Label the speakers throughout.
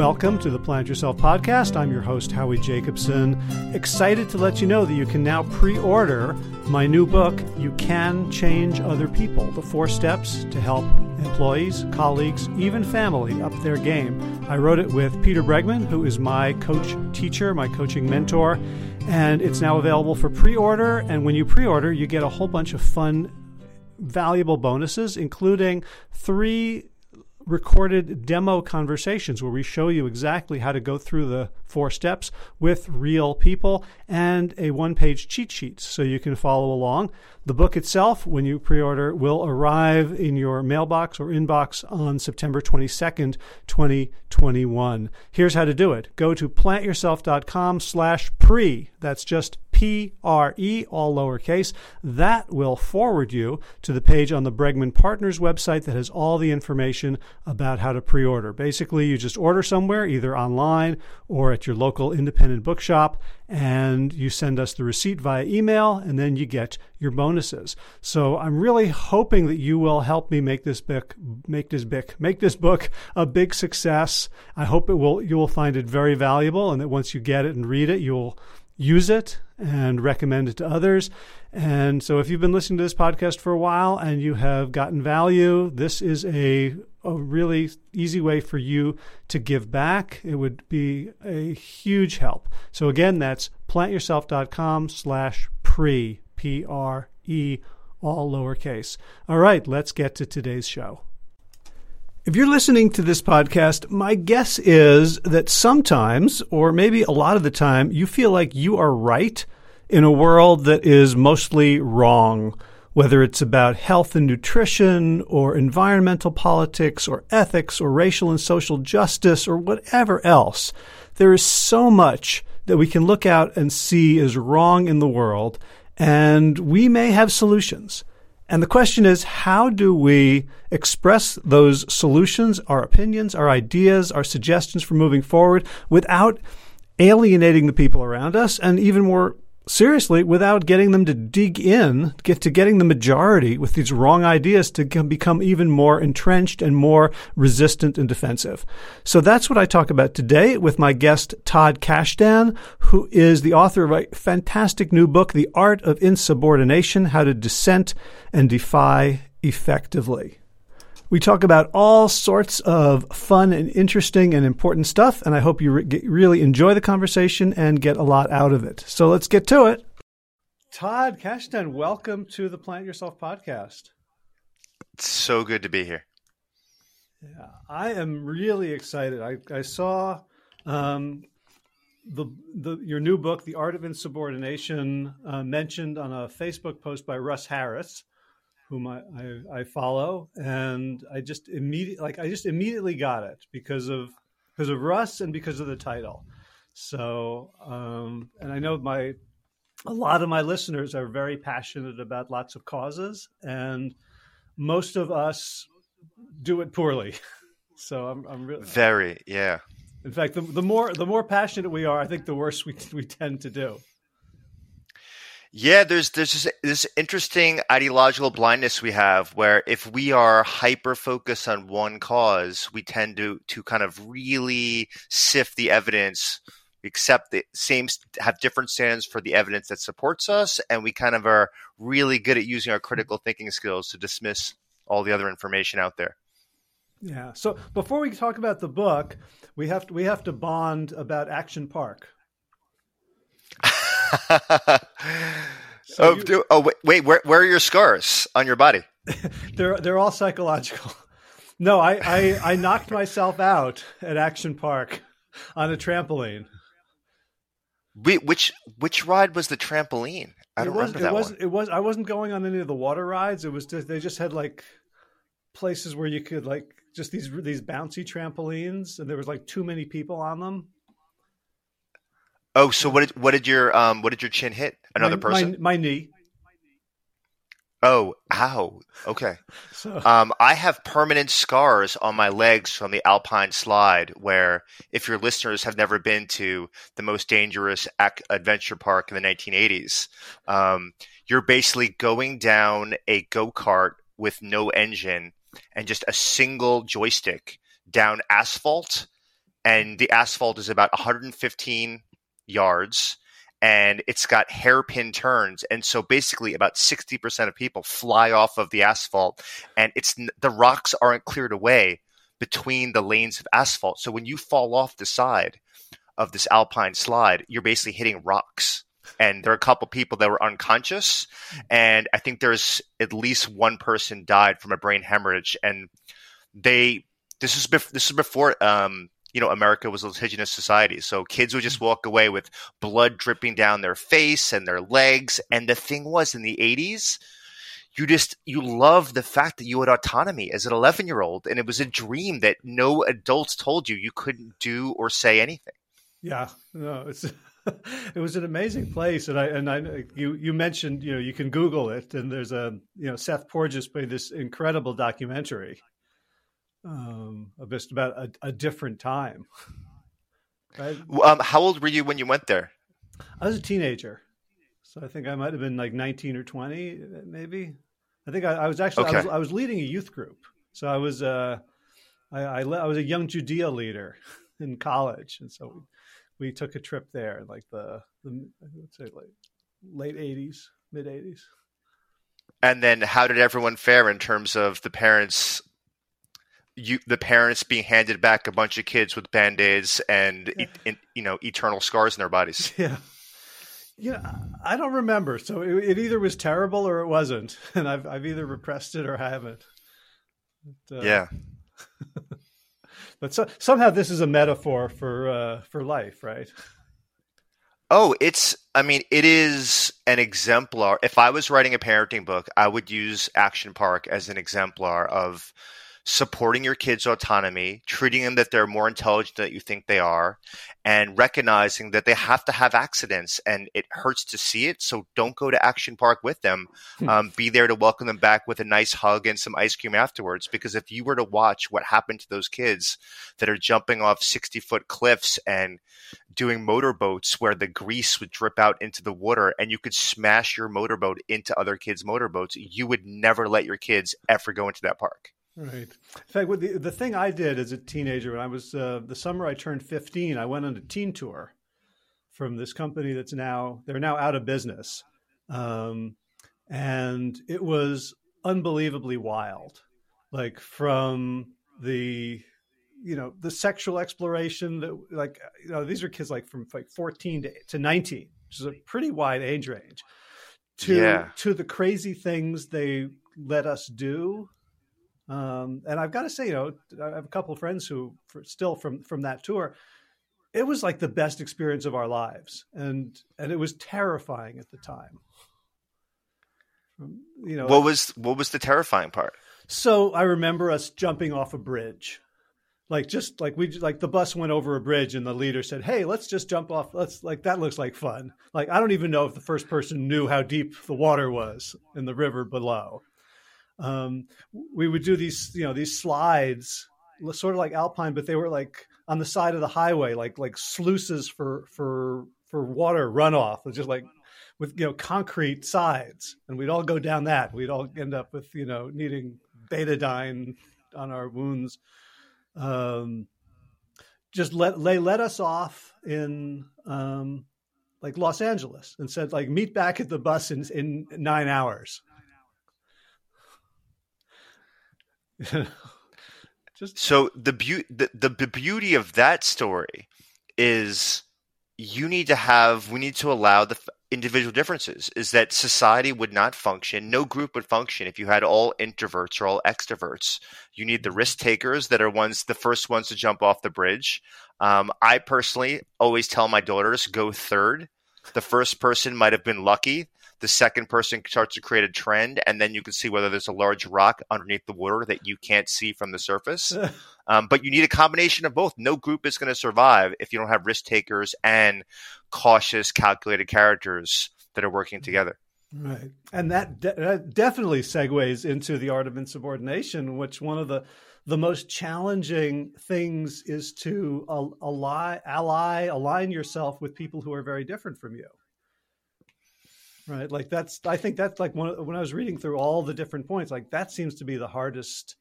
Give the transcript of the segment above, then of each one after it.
Speaker 1: Welcome to the Plant Yourself podcast. I'm your host, Howie Jacobson. Excited to let you know that you can now pre order my new book, You Can Change Other People The Four Steps to Help Employees, Colleagues, even Family Up Their Game. I wrote it with Peter Bregman, who is my coach teacher, my coaching mentor, and it's now available for pre order. And when you pre order, you get a whole bunch of fun, valuable bonuses, including three recorded demo conversations where we show you exactly how to go through the four steps with real people and a one page cheat sheet so you can follow along. The book itself, when you pre order, will arrive in your mailbox or inbox on September 22nd, 2021. Here's how to do it go to plantyourself.com slash pre. That's just P R E, all lowercase. That will forward you to the page on the Bregman Partners website that has all the information about how to pre order. Basically, you just order somewhere, either online or at your local independent bookshop, and you send us the receipt via email, and then you get your bonuses. So I'm really hoping that you will help me make this book make this book make this book a big success. I hope it will you will find it very valuable and that once you get it and read it, you'll use it and recommend it to others. And so, if you've been listening to this podcast for a while and you have gotten value, this is a, a really easy way for you to give back. It would be a huge help. So, again, that's plantyourself.com slash pre, P R E, all lowercase. All right, let's get to today's show. If you're listening to this podcast, my guess is that sometimes, or maybe a lot of the time, you feel like you are right in a world that is mostly wrong, whether it's about health and nutrition, or environmental politics, or ethics, or racial and social justice, or whatever else. There is so much that we can look out and see is wrong in the world, and we may have solutions. And the question is, how do we express those solutions, our opinions, our ideas, our suggestions for moving forward without alienating the people around us? And even more seriously without getting them to dig in, get to getting the majority with these wrong ideas to become even more entrenched and more resistant and defensive. So that's what I talk about today with my guest Todd Kashdan, who is the author of a fantastic new book, The Art of Insubordination: How to Dissent and Defy Effectively. We talk about all sorts of fun and interesting and important stuff, and I hope you re- really enjoy the conversation and get a lot out of it. So let's get to it. Todd Kashdan, welcome to the Plant Yourself podcast.
Speaker 2: It's so good to be here.
Speaker 1: Yeah, I am really excited. I, I saw um, the, the your new book, The Art of Insubordination, uh, mentioned on a Facebook post by Russ Harris whom I, I, I, follow, and I just immediately like I just immediately got it because of because of Russ and because of the title. So, um, and I know my a lot of my listeners are very passionate about lots of causes, and most of us do it poorly. so I'm, I'm really
Speaker 2: very yeah.
Speaker 1: In fact, the, the more the more passionate we are, I think the worse we we tend to do.
Speaker 2: Yeah, there's there's this, this interesting ideological blindness we have where if we are hyper focused on one cause, we tend to to kind of really sift the evidence, accept the same have different standards for the evidence that supports us, and we kind of are really good at using our critical thinking skills to dismiss all the other information out there.
Speaker 1: Yeah. So before we talk about the book, we have to, we have to bond about Action Park.
Speaker 2: oh, you, oh, wait, wait, where, where are your scars on your body?
Speaker 1: they're they're all psychological. No, I, I, I knocked myself out at Action Park on a trampoline.
Speaker 2: Wait, which which ride was the trampoline? I don't remember that
Speaker 1: it was,
Speaker 2: one.
Speaker 1: It was I wasn't going on any of the water rides. It was just, they just had like places where you could like just these these bouncy trampolines, and there was like too many people on them.
Speaker 2: Oh, so what did what did your um what did your chin hit? Another
Speaker 1: my,
Speaker 2: person?
Speaker 1: My, my, knee.
Speaker 2: Oh, ow. Okay. so. Um, I have permanent scars on my legs from the Alpine slide. Where, if your listeners have never been to the most dangerous ac- adventure park in the 1980s, um, you're basically going down a go kart with no engine and just a single joystick down asphalt and the asphalt is about 115 yards and it's got hairpin turns and so basically about 60% of people fly off of the asphalt and it's the rocks aren't cleared away between the lanes of asphalt. So when you fall off the side of this alpine slide you're basically hitting rocks. And there are a couple people that were unconscious and i think there's at least one person died from a brain hemorrhage and they this is bef- this is before um, you know America was a litigious society, so kids would just mm. walk away with blood dripping down their face and their legs. And the thing was, in the '80s, you just you love the fact that you had autonomy as an 11 year old, and it was a dream that no adults told you you couldn't do or say anything.
Speaker 1: Yeah, no, it's. it was an amazing place, and I and I you you mentioned you know you can Google it, and there's a you know Seth Porges made this incredible documentary um, just about a, a different time.
Speaker 2: Right? Um, how old were you when you went there?
Speaker 1: I was a teenager, so I think I might have been like nineteen or twenty, maybe. I think I, I was actually okay. I, was, I, was, leading a youth group, so I was uh, I, I, I was a young Judaea leader in college, and so we, we took a trip there, like the, the let's say like late eighties, mid eighties.
Speaker 2: And then, how did everyone fare in terms of the parents you the parents being handed back a bunch of kids with band-aids and yeah. e- you know eternal scars in their bodies.
Speaker 1: Yeah. Yeah i don't remember so it, it, either was terrible or it wasn't and i've, I've either repressed it or haven't.
Speaker 2: But, uh, yeah.
Speaker 1: but so, somehow this is a metaphor for uh, for life right?
Speaker 2: Oh it's i mean it is an exemplar. If i was writing a parenting book i would use action park as an exemplar of supporting your kids' autonomy, treating them that they're more intelligent than you think they are, and recognizing that they have to have accidents and it hurts to see it. So don't go to Action Park with them. Hmm. Um, be there to welcome them back with a nice hug and some ice cream afterwards. Because if you were to watch what happened to those kids that are jumping off 60 foot cliffs and doing motorboats where the grease would drip out into the water and you could smash your motorboat into other kids' motorboats, you would never let your kids ever go into that park.
Speaker 1: Right. In fact, the, the thing I did as a teenager, when I was uh, the summer I turned 15, I went on a teen tour from this company that's now, they're now out of business. Um, and it was unbelievably wild. Like from the, you know, the sexual exploration that, like, you know, these are kids like from like 14 to, to 19, which is a pretty wide age range, to, yeah. to the crazy things they let us do um, and I've got to say, you know, I have a couple of friends who still from from that tour. It was like the best experience of our lives, and and it was terrifying at the time.
Speaker 2: You know, what was what was the terrifying part?
Speaker 1: So I remember us jumping off a bridge, like just like we like the bus went over a bridge, and the leader said, "Hey, let's just jump off. Let's like that looks like fun." Like I don't even know if the first person knew how deep the water was in the river below um, we would do these, you know, these slides, sort of like alpine, but they were like on the side of the highway, like like sluices for for for water runoff, just like with you know concrete sides, and we'd all go down that. We'd all end up with you know needing betadine on our wounds. Um, just let they let us off in um, like Los Angeles and said like meet back at the bus in in nine hours.
Speaker 2: Just so the, be- the, the the beauty of that story is you need to have we need to allow the individual differences is that society would not function no group would function if you had all introverts or all extroverts. You need the risk takers that are ones the first ones to jump off the bridge. Um, i personally always tell my daughters go third. The first person might have been lucky the second person starts to create a trend, and then you can see whether there's a large rock underneath the water that you can't see from the surface. um, but you need a combination of both. No group is going to survive if you don't have risk takers and cautious, calculated characters that are working together.
Speaker 1: Right. And that, de- that definitely segues into the art of insubordination, which one of the the most challenging things is to ally, ally, align yourself with people who are very different from you right like that's i think that's like one when i was reading through all the different points like that seems to be the hardest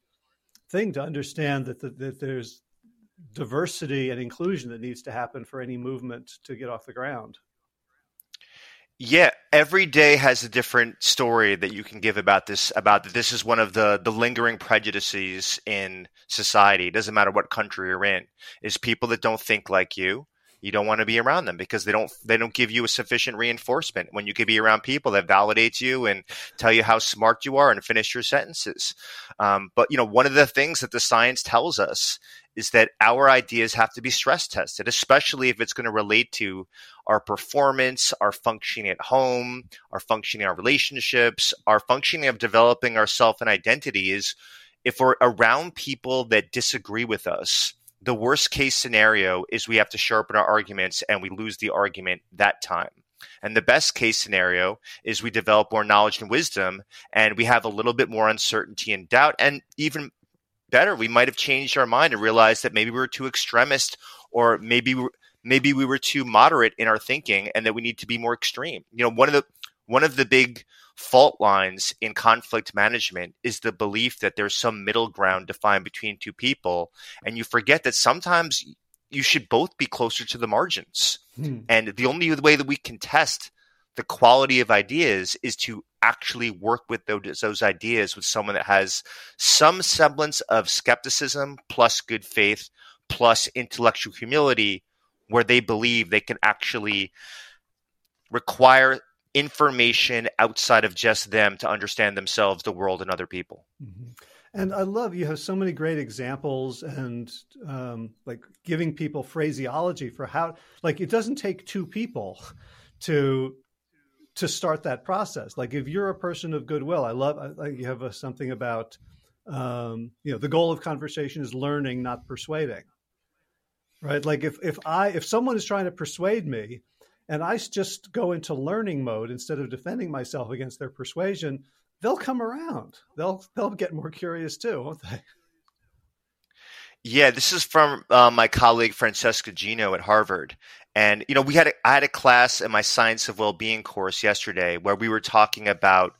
Speaker 1: thing to understand that, that, that there's diversity and inclusion that needs to happen for any movement to get off the ground.
Speaker 2: Yeah, every day has a different story that you can give about this. About that, this is one of the the lingering prejudices in society. It doesn't matter what country you're in. Is people that don't think like you. You don't want to be around them because they don't they don't give you a sufficient reinforcement. When you can be around people that validate you and tell you how smart you are and finish your sentences. Um, but you know, one of the things that the science tells us is that our ideas have to be stress tested, especially if it's going to relate to our performance, our functioning at home, our functioning our relationships, our functioning of developing ourself and identity is if we're around people that disagree with us, the worst case scenario is we have to sharpen our arguments and we lose the argument that time. And the best case scenario is we develop more knowledge and wisdom and we have a little bit more uncertainty and doubt. And even better. We might have changed our mind and realized that maybe we were too extremist or maybe maybe we were too moderate in our thinking and that we need to be more extreme. You know, one of the one of the big fault lines in conflict management is the belief that there's some middle ground defined between two people and you forget that sometimes you should both be closer to the margins. Hmm. And the only way that we can test the quality of ideas is to actually work with those, those ideas with someone that has some semblance of skepticism plus good faith plus intellectual humility where they believe they can actually require information outside of just them to understand themselves, the world, and other people.
Speaker 1: Mm-hmm. And I love you have so many great examples and um, like giving people phraseology for how like it doesn't take two people to to start that process. Like if you're a person of goodwill, I love like you have a, something about um, you know the goal of conversation is learning, not persuading. Right? Like if if I if someone is trying to persuade me, and I just go into learning mode instead of defending myself against their persuasion, they'll come around. They'll they'll get more curious too, won't they?
Speaker 2: Yeah, this is from uh, my colleague Francesca Gino at Harvard, and you know, we had a, I had a class in my Science of Well-being course yesterday where we were talking about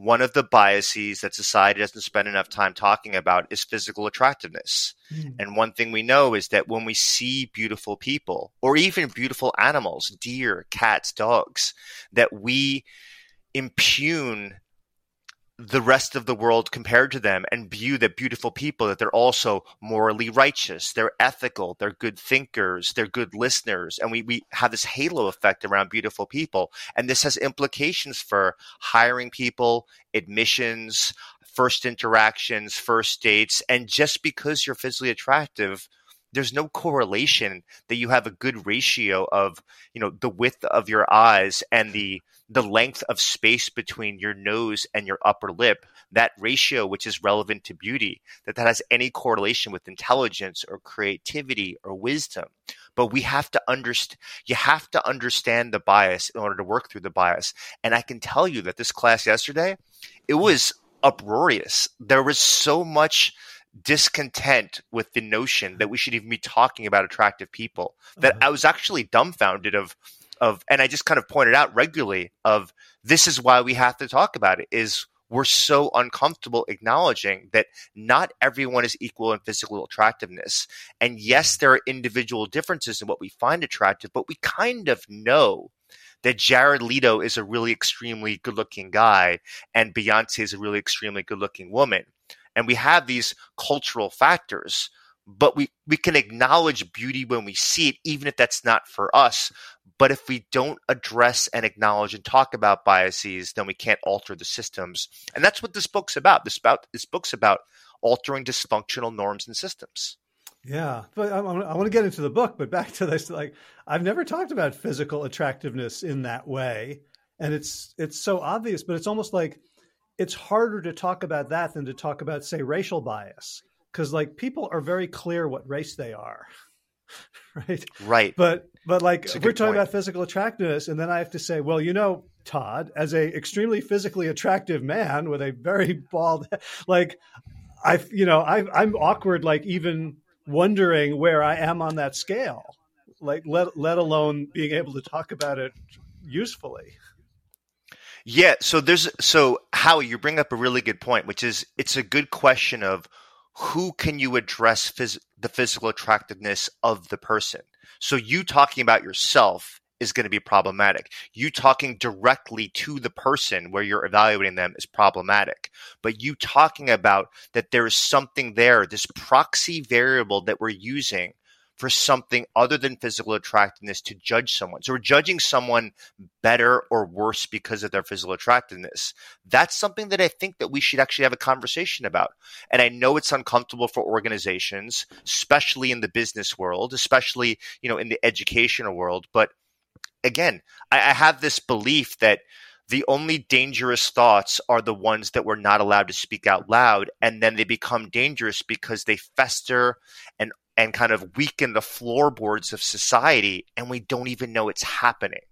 Speaker 2: one of the biases that society doesn't spend enough time talking about is physical attractiveness. Mm. And one thing we know is that when we see beautiful people or even beautiful animals, deer, cats, dogs, that we impugn the rest of the world compared to them and view the beautiful people that they're also morally righteous. They're ethical. They're good thinkers. They're good listeners. And we, we have this halo effect around beautiful people. And this has implications for hiring people admissions first interactions first dates. And just because you're physically attractive there's no correlation that you have a good ratio of you know the width of your eyes and the the length of space between your nose and your upper lip. That ratio which is relevant to beauty that that has any correlation with intelligence or creativity or wisdom. But we have to understand you have to understand the bias in order to work through the bias. And i can tell you that this class yesterday it hmm. was uproarious. There was so much discontent with the notion that we should even be talking about attractive people that uh-huh. I was actually dumbfounded of of and I just kind of pointed out regularly of this is why we have to talk about it is we're so uncomfortable acknowledging that not everyone is equal in physical attractiveness. And yes, there are individual differences in what we find attractive, but we kind of know that Jared Leto is a really extremely good looking guy and Beyonce is a really extremely good looking woman and we have these cultural factors but we we can acknowledge beauty when we see it even if that's not for us. But if we don't address and acknowledge and talk about biases then we can't alter the systems. And that's what this book's about. This about this book's about altering dysfunctional norms and systems.
Speaker 1: Yeah. But I, I want to get into the book but back to this like i've never talked about physical attractiveness in that way. And it's it's so obvious but it's almost like it's harder to talk about that than to talk about say racial bias because like people are very clear what race they are right?
Speaker 2: Right.
Speaker 1: But but like we're talking point. about physical attractiveness and then i have to say well you know todd as a extremely physically attractive man with a very bald like i you know i i'm awkward like even wondering where i am on that scale like let let alone being able to talk about it usefully
Speaker 2: yeah. So there's so Howie, you bring up a really good point, which is it's a good question of who can you address phys- the physical attractiveness of the person? So you talking about yourself is going to be problematic. You talking directly to the person where you're evaluating them is problematic. But you talking about that there is something there, this proxy variable that we're using for something other than physical attractiveness to judge someone. So we're judging someone better or worse because of their physical attractiveness. That's something that I think that we should actually have a conversation about. And I know it's uncomfortable for organizations, especially in the business world, especially, you know, in the educational world. But again, I, I have this belief that the only dangerous thoughts are the ones that we're not allowed to speak out loud and then they become dangerous because they fester and and kind of weaken the floorboards of society and we don't even know it's happening.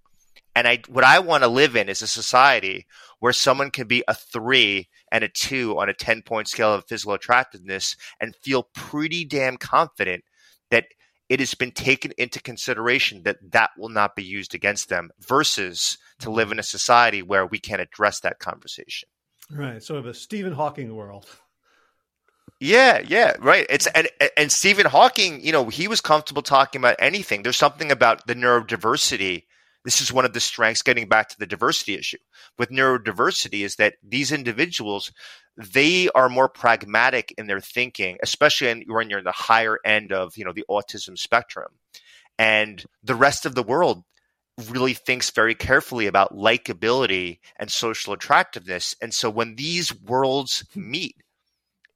Speaker 2: And I what I want to live in is a society where someone can be a 3 and a 2 on a 10 point scale of physical attractiveness and feel pretty damn confident that it has been taken into consideration that that will not be used against them versus to live in a society where we can't address that conversation.
Speaker 1: Right. Sort of a Stephen Hawking world.
Speaker 2: Yeah, yeah, right. It's and and Stephen Hawking, you know, he was comfortable talking about anything. There's something about the neurodiversity. This is one of the strengths getting back to the diversity issue. With neurodiversity is that these individuals they are more pragmatic in their thinking, especially when you're in the higher end of, you know, the autism spectrum. And the rest of the world really thinks very carefully about likability and social attractiveness. And so when these worlds meet,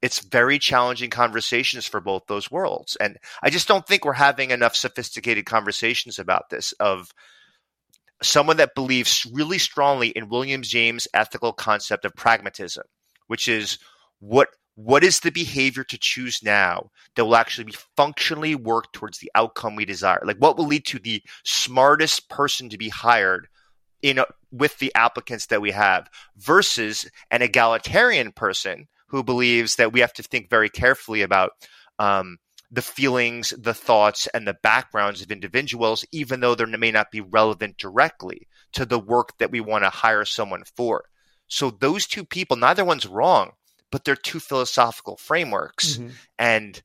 Speaker 2: it's very challenging conversations for both those worlds. And I just don't think we're having enough sophisticated conversations about this of someone that believes really strongly in William James' ethical concept of pragmatism, which is what what is the behavior to choose now that will actually be functionally work towards the outcome we desire? Like what will lead to the smartest person to be hired in a, with the applicants that we have versus an egalitarian person who believes that we have to think very carefully about um, the feelings, the thoughts, and the backgrounds of individuals, even though they may not be relevant directly to the work that we want to hire someone for. So those two people, neither one's wrong, but they're two philosophical frameworks. Mm-hmm. And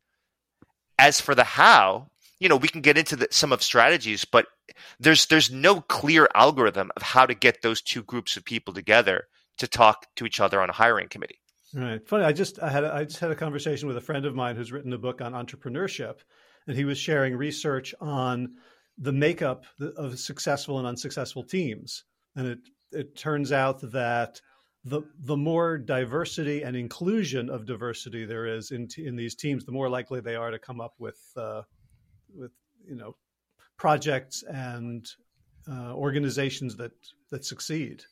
Speaker 2: as for the how, you know, we can get into the, some of strategies, but there's there's no clear algorithm of how to get those two groups of people together to talk to each other on a hiring committee.
Speaker 1: Right. Funny. I just I had I just had a conversation with a friend of mine who's written a book on entrepreneurship, and he was sharing research on the makeup of successful and unsuccessful teams, and it it turns out that the the more diversity and inclusion of diversity there is in in these teams, the more likely they are to come up with uh, with you know projects and uh, organizations that that succeed.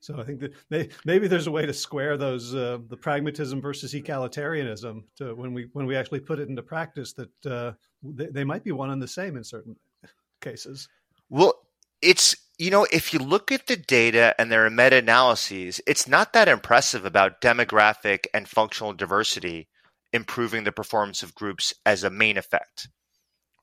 Speaker 1: So I think that may, maybe there's a way to square those uh, the pragmatism versus egalitarianism to when we when we actually put it into practice that uh, they, they might be one and the same in certain cases.
Speaker 2: Well, it's you know if you look at the data and there are meta analyses, it's not that impressive about demographic and functional diversity improving the performance of groups as a main effect,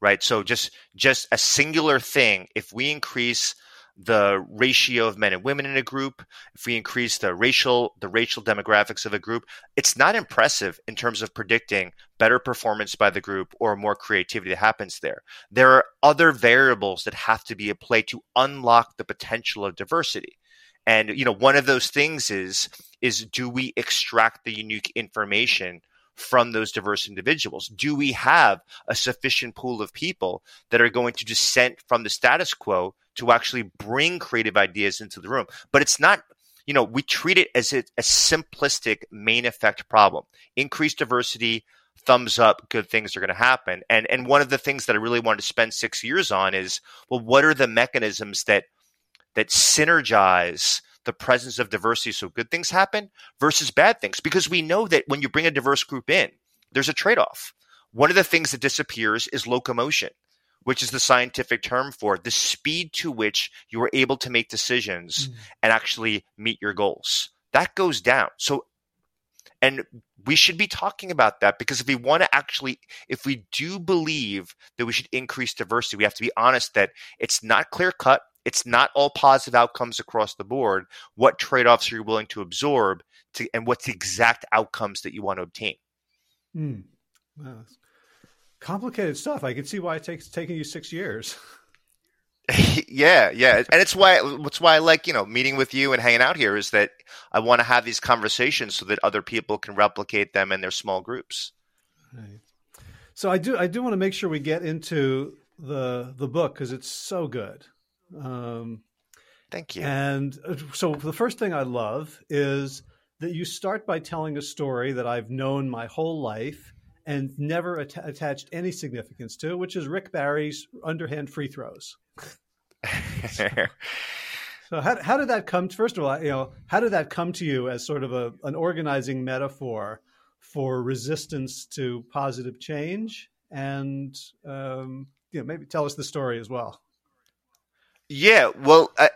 Speaker 2: right? So just just a singular thing. If we increase the ratio of men and women in a group, if we increase the racial the racial demographics of a group, it's not impressive in terms of predicting better performance by the group or more creativity that happens there. There are other variables that have to be at play to unlock the potential of diversity. And you know, one of those things is is do we extract the unique information from those diverse individuals? Do we have a sufficient pool of people that are going to dissent from the status quo to actually bring creative ideas into the room? But it's not, you know, we treat it as a, a simplistic main effect problem. Increased diversity, thumbs up, good things are going to happen. And and one of the things that I really wanted to spend six years on is, well, what are the mechanisms that that synergize the presence of diversity so good things happen versus bad things. Because we know that when you bring a diverse group in, there's a trade off. One of the things that disappears is locomotion, which is the scientific term for the speed to which you are able to make decisions mm. and actually meet your goals. That goes down. So, and we should be talking about that because if we want to actually, if we do believe that we should increase diversity, we have to be honest that it's not clear cut. It's not all positive outcomes across the board. What trade offs are you willing to absorb to, and what's the exact outcomes that you want to obtain?
Speaker 1: Mm. Wow. Complicated stuff. I can see why it takes taking you six years.
Speaker 2: yeah, yeah, and it's why it's why I like you know meeting with you and hanging out here is that I want to have these conversations so that other people can replicate them in their small groups.
Speaker 1: Right. So I do I do want to make sure we get into the the book because it's so good. Um,
Speaker 2: Thank you.
Speaker 1: And uh, so the first thing I love is that you start by telling a story that I've known my whole life and never at- attached any significance to, which is Rick Barry's underhand free throws. so how, how did that come? First of all, you know, how did that come to you as sort of a, an organizing metaphor for resistance to positive change? And um, you know, maybe tell us the story as well.
Speaker 2: Yeah, well, I,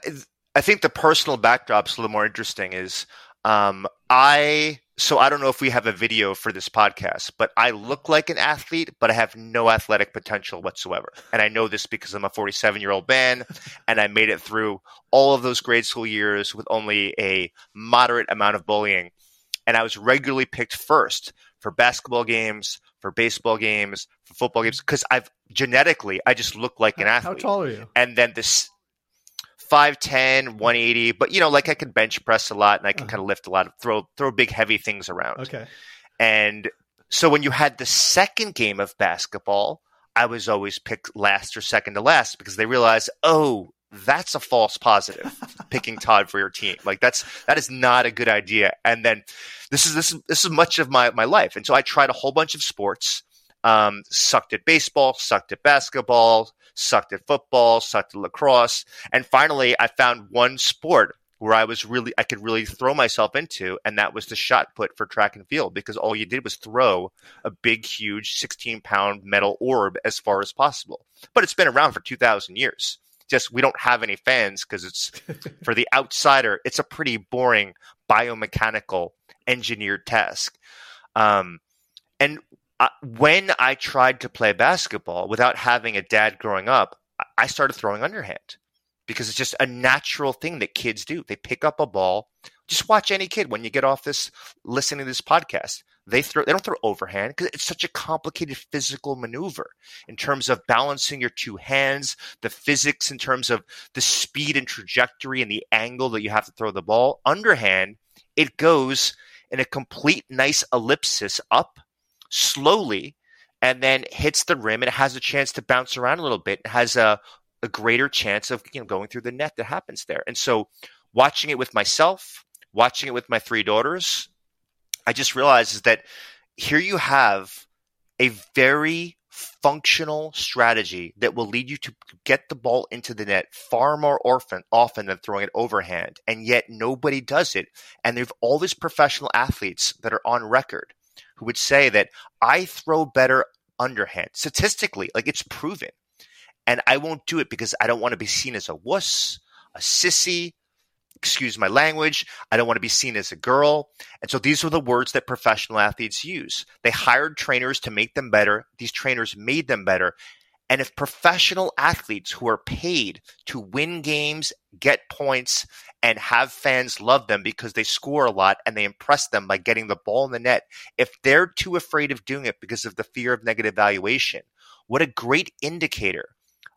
Speaker 2: I think the personal backdrop's a little more interesting. Is um, I so I don't know if we have a video for this podcast, but I look like an athlete, but I have no athletic potential whatsoever. And I know this because I'm a 47 year old man, and I made it through all of those grade school years with only a moderate amount of bullying. And I was regularly picked first for basketball games, for baseball games, for football games, because I've genetically I just look like an athlete.
Speaker 1: How tall are you?
Speaker 2: And then this 5'10, 180, but you know, like I can bench press a lot and I can uh-huh. kind of lift a lot, of, throw throw big heavy things around.
Speaker 1: Okay.
Speaker 2: And so when you had the second game of basketball, I was always picked last or second to last because they realized, oh, that's a false positive picking Todd for your team. Like that's that is not a good idea. And then this is this is this is much of my my life. And so I tried a whole bunch of sports. Um, sucked at baseball, sucked at basketball, sucked at football, sucked at lacrosse, and finally I found one sport where I was really I could really throw myself into, and that was the shot put for track and field because all you did was throw a big, huge, sixteen pound metal orb as far as possible. But it's been around for two thousand years. Just we don't have any fans because it's for the outsider. It's a pretty boring biomechanical engineered task. Um, and when I tried to play basketball without having a dad growing up, I started throwing underhand because it's just a natural thing that kids do. They pick up a ball. Just watch any kid when you get off this listening to this podcast. They throw they don't throw overhand because it's such a complicated physical maneuver in terms of balancing your two hands, the physics in terms of the speed and trajectory and the angle that you have to throw the ball. Underhand, it goes in a complete nice ellipsis up slowly and then hits the rim and has a chance to bounce around a little bit. It has a, a greater chance of you know going through the net that happens there. And so watching it with myself, watching it with my three daughters, I just realized is that here you have a very functional strategy that will lead you to get the ball into the net far more often, often than throwing it overhand. And yet nobody does it. And there's all these professional athletes that are on record who would say that I throw better underhand statistically, like it's proven. And I won't do it because I don't want to be seen as a wuss, a sissy, excuse my language. I don't want to be seen as a girl. And so these are the words that professional athletes use. They hired trainers to make them better. These trainers made them better. And if professional athletes who are paid to win games, get points, and have fans love them because they score a lot and they impress them by getting the ball in the net, if they're too afraid of doing it because of the fear of negative valuation, what a great indicator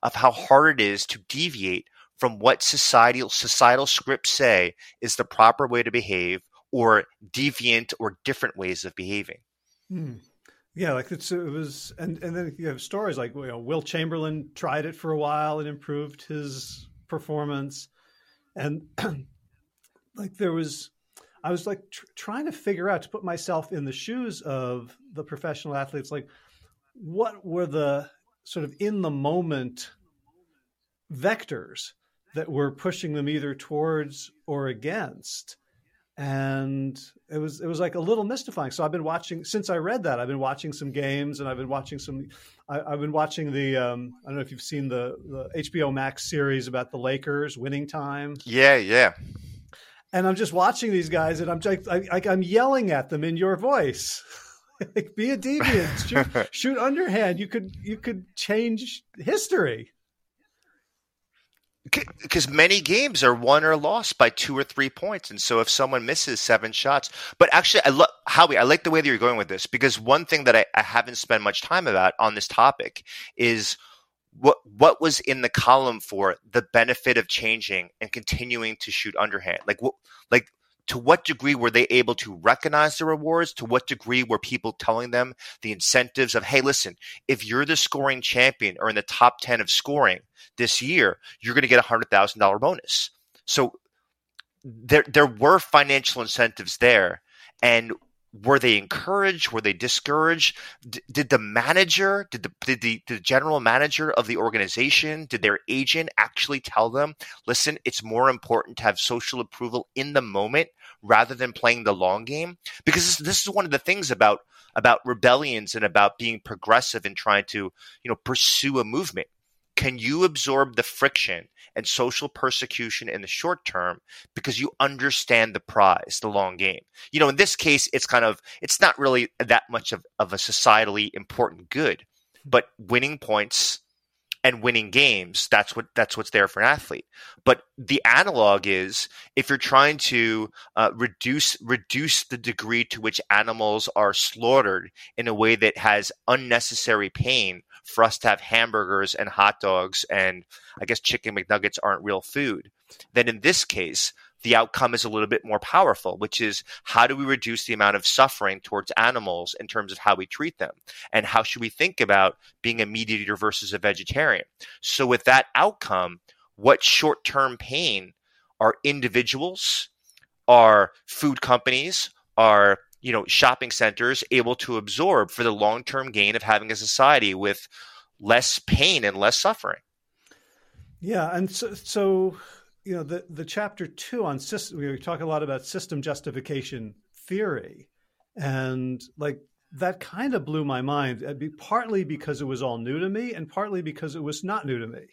Speaker 2: of how hard it is to deviate from what societal societal scripts say is the proper way to behave or deviant or different ways of behaving.
Speaker 1: Hmm. Yeah, like it's, it was, and and then you have stories like you know, Wilt Chamberlain tried it for a while and improved his performance, and like there was, I was like tr- trying to figure out to put myself in the shoes of the professional athletes, like what were the sort of in the moment vectors that were pushing them either towards or against and it was it was like a little mystifying. So I've been watching since I read that. I've been watching some games, and I've been watching some. I, have been watching the. Um, I don't know if you've seen the the HBO Max series about the Lakers winning time.
Speaker 2: Yeah, yeah.
Speaker 1: And I'm just watching these guys, and I'm like, I, I'm yelling at them in your voice. like, be a deviant, shoot, shoot underhand. You could you could change history.
Speaker 2: Because many games are won or lost by two or three points, and so if someone misses seven shots, but actually, I love Howie. I like the way that you're going with this because one thing that I, I haven't spent much time about on this topic is what what was in the column for the benefit of changing and continuing to shoot underhand. Like what, like to what degree were they able to recognize the rewards? To what degree were people telling them the incentives of, hey, listen, if you're the scoring champion or in the top 10 of scoring this year, you're going to get a $100,000 bonus. So there, there were financial incentives there. And were they encouraged? Were they discouraged? D- did the manager, did the, did the the general manager of the organization, did their agent actually tell them, listen, it's more important to have social approval in the moment rather than playing the long game? Because this, this is one of the things about about rebellions and about being progressive and trying to you know pursue a movement can you absorb the friction and social persecution in the short term because you understand the prize, the long game? You know, in this case, it's kind of, it's not really that much of, of a societally important good, but winning points and winning games that's what that's what's there for an athlete but the analog is if you're trying to uh, reduce reduce the degree to which animals are slaughtered in a way that has unnecessary pain for us to have hamburgers and hot dogs and I guess chicken McNuggets aren't real food. Then in this case, the outcome is a little bit more powerful, which is how do we reduce the amount of suffering towards animals in terms of how we treat them? And how should we think about being a meat eater versus a vegetarian? So, with that outcome, what short term pain are individuals, are food companies, are you know shopping centers able to absorb for the long term gain of having a society with less pain and less suffering.
Speaker 1: Yeah, and so, so you know the the chapter two on system, we talk a lot about system justification theory, and like that kind of blew my mind. It'd be partly because it was all new to me, and partly because it was not new to me.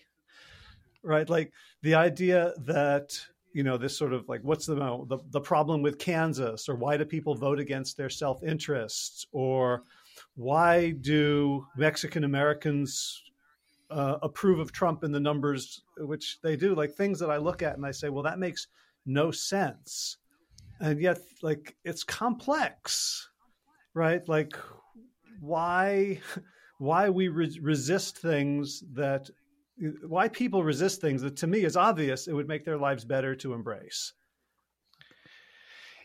Speaker 1: Right, like the idea that you know this sort of like what's the, the the problem with Kansas or why do people vote against their self interests or why do Mexican Americans uh, approve of Trump in the numbers which they do like things that I look at and I say well that makes no sense. And yet like it's complex right? Like why why we re- resist things that why people resist things that to me is obvious it would make their lives better to embrace.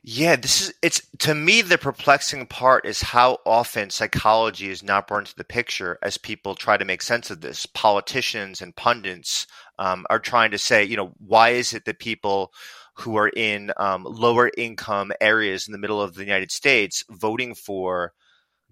Speaker 2: Yeah this is it's to me the perplexing part is how often psychology is not brought into the picture as people try to make sense of this. Politicians and pundits um, are trying to say you know why is it that people who are in um, lower income areas in the middle of the united states voting for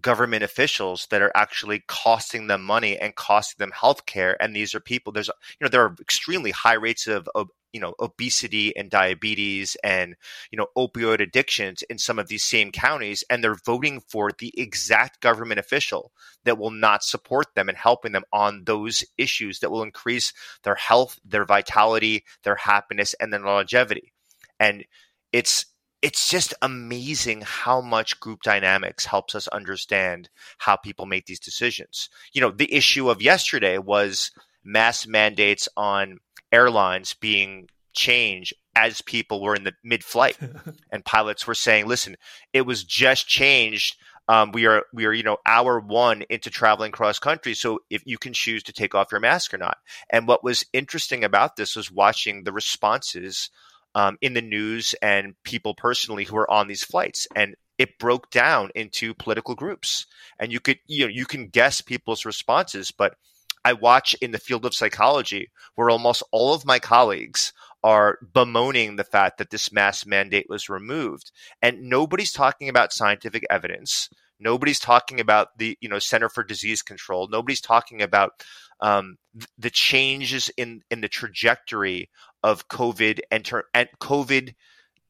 Speaker 2: government officials that are actually costing them money and costing them health care and these are people there's you know there are extremely high rates of, of you know obesity and diabetes and you know opioid addictions in some of these same counties. And they're voting for the exact government official that will not support them and helping them on those issues that will increase their health their vitality their happiness and their longevity. And it's it's just amazing how much group dynamics helps us understand how people make these decisions. You know, the issue of yesterday was mass mandates on airlines being changed as people were in the mid-flight. And pilots were saying listen it was just changed. Um, we are we are you know hour one into traveling cross country. So if you can choose to take off your mask or not. And what was interesting about this was watching the responses um, in the news and people personally who are on these flights. And it broke down into political groups. And you could, you know, you can guess people's responses, but I watch in the field of psychology where almost all of my colleagues are bemoaning the fact that this mask mandate was removed. And nobody's talking about scientific evidence. Nobody's talking about the you know Center for Disease Control. Nobody's talking about um, the changes in in the trajectory of COVID and, and COVID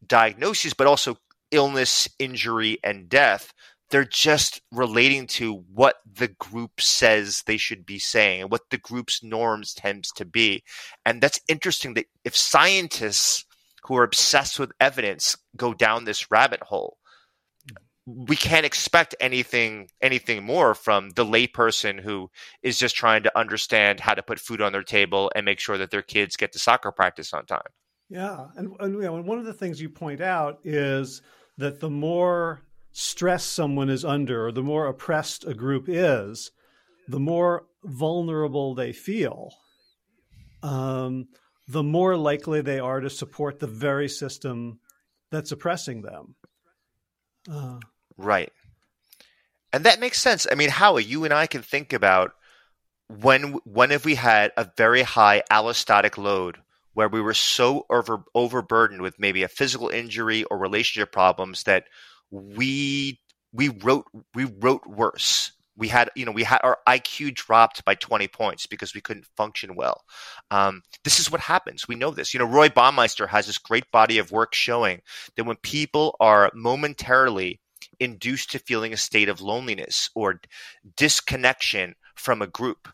Speaker 2: diagnoses, but also illness, injury, and death. They're just relating to what the group says they should be saying and what the group's norms tends to be. And that's interesting that if scientists who are obsessed with evidence go down this rabbit hole, we can't expect anything anything more from the layperson who is just trying to understand how to put food on their table and make sure that their kids get to soccer practice on time.
Speaker 1: Yeah, and, and you know, and one of the things you point out is that the more stress someone is under, or the more oppressed a group is, the more vulnerable they feel. Um, the more likely they are to support the very system that's oppressing them.
Speaker 2: Uh, right. And that makes sense. I mean, Howie, you and I can think about when when have we had a very high allostatic load where we were so over overburdened with maybe a physical injury or relationship problems that we we wrote we wrote worse we had you know we had our IQ dropped by 20 points because we couldn't function well. Um, this is what happens. We know this. You know, Roy Baumeister has this great body of work showing that when people are momentarily induced to feeling a state of loneliness or disconnection from a group,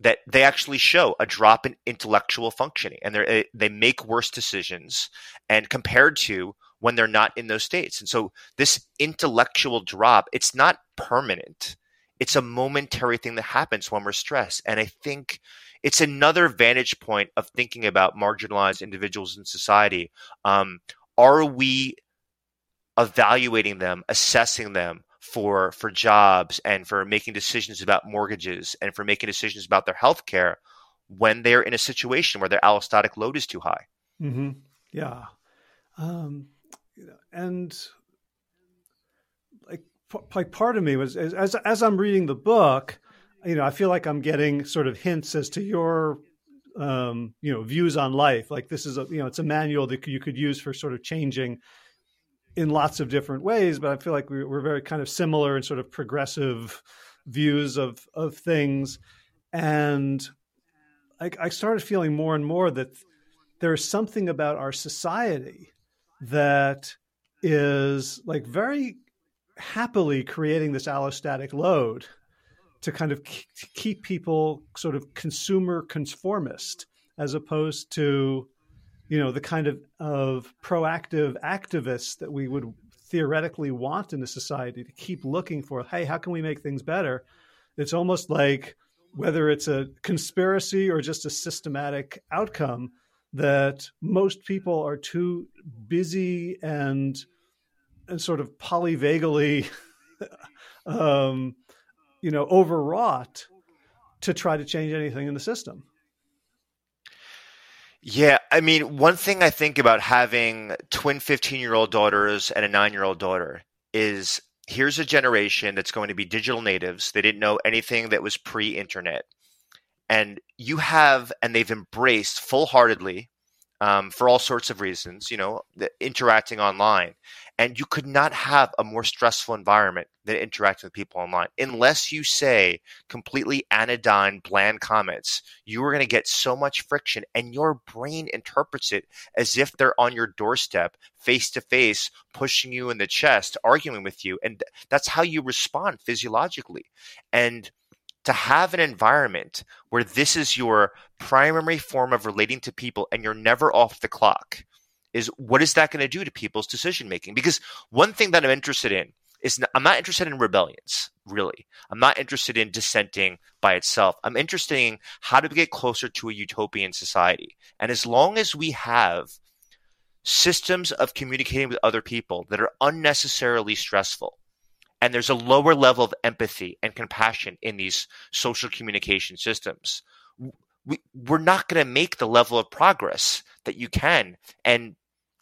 Speaker 2: that they actually show a drop in intellectual functioning and they they make worse decisions and compared to when they're not in those states. And so this intellectual drop, it's not permanent it's a momentary thing that happens when we're stressed. And I think it's another vantage point of thinking about marginalized individuals in society. Um, are we evaluating them, assessing them for for jobs and for making decisions about mortgages and for making decisions about their health care when they're in a situation where their allostatic load is too high?
Speaker 1: Mm-hmm. Yeah. Um, and like part of me was as as I'm reading the book, you know, I feel like I'm getting sort of hints as to your um, you know views on life. Like this is a you know it's a manual that you could use for sort of changing in lots of different ways. But I feel like we're very kind of similar and sort of progressive views of of things, and I, I started feeling more and more that there is something about our society that is like very happily creating this allostatic load to kind of keep people sort of consumer conformist as opposed to you know the kind of of proactive activists that we would theoretically want in a society to keep looking for hey how can we make things better it's almost like whether it's a conspiracy or just a systematic outcome that most people are too busy and and sort of polyvagally, um, you know, overwrought to try to change anything in the system.
Speaker 2: Yeah, I mean, one thing I think about having twin 15 year old daughters and a nine year old daughter is here's a generation that's going to be digital natives. They didn't know anything that was pre internet. And you have, and they've embraced full heartedly um, for all sorts of reasons, you know, interacting online. And you could not have a more stressful environment than interacting with people online. Unless you say completely anodyne, bland comments, you are going to get so much friction, and your brain interprets it as if they're on your doorstep, face to face, pushing you in the chest, arguing with you. And that's how you respond physiologically. And to have an environment where this is your primary form of relating to people and you're never off the clock is what is that going to do to people's decision making? Because one thing that I'm interested in is I'm not interested in rebellions, really. I'm not interested in dissenting by itself. I'm interested in how to get closer to a utopian society. And as long as we have systems of communicating with other people that are unnecessarily stressful, and there's a lower level of empathy and compassion in these social communication systems. We, we're not going to make the level of progress that you can. And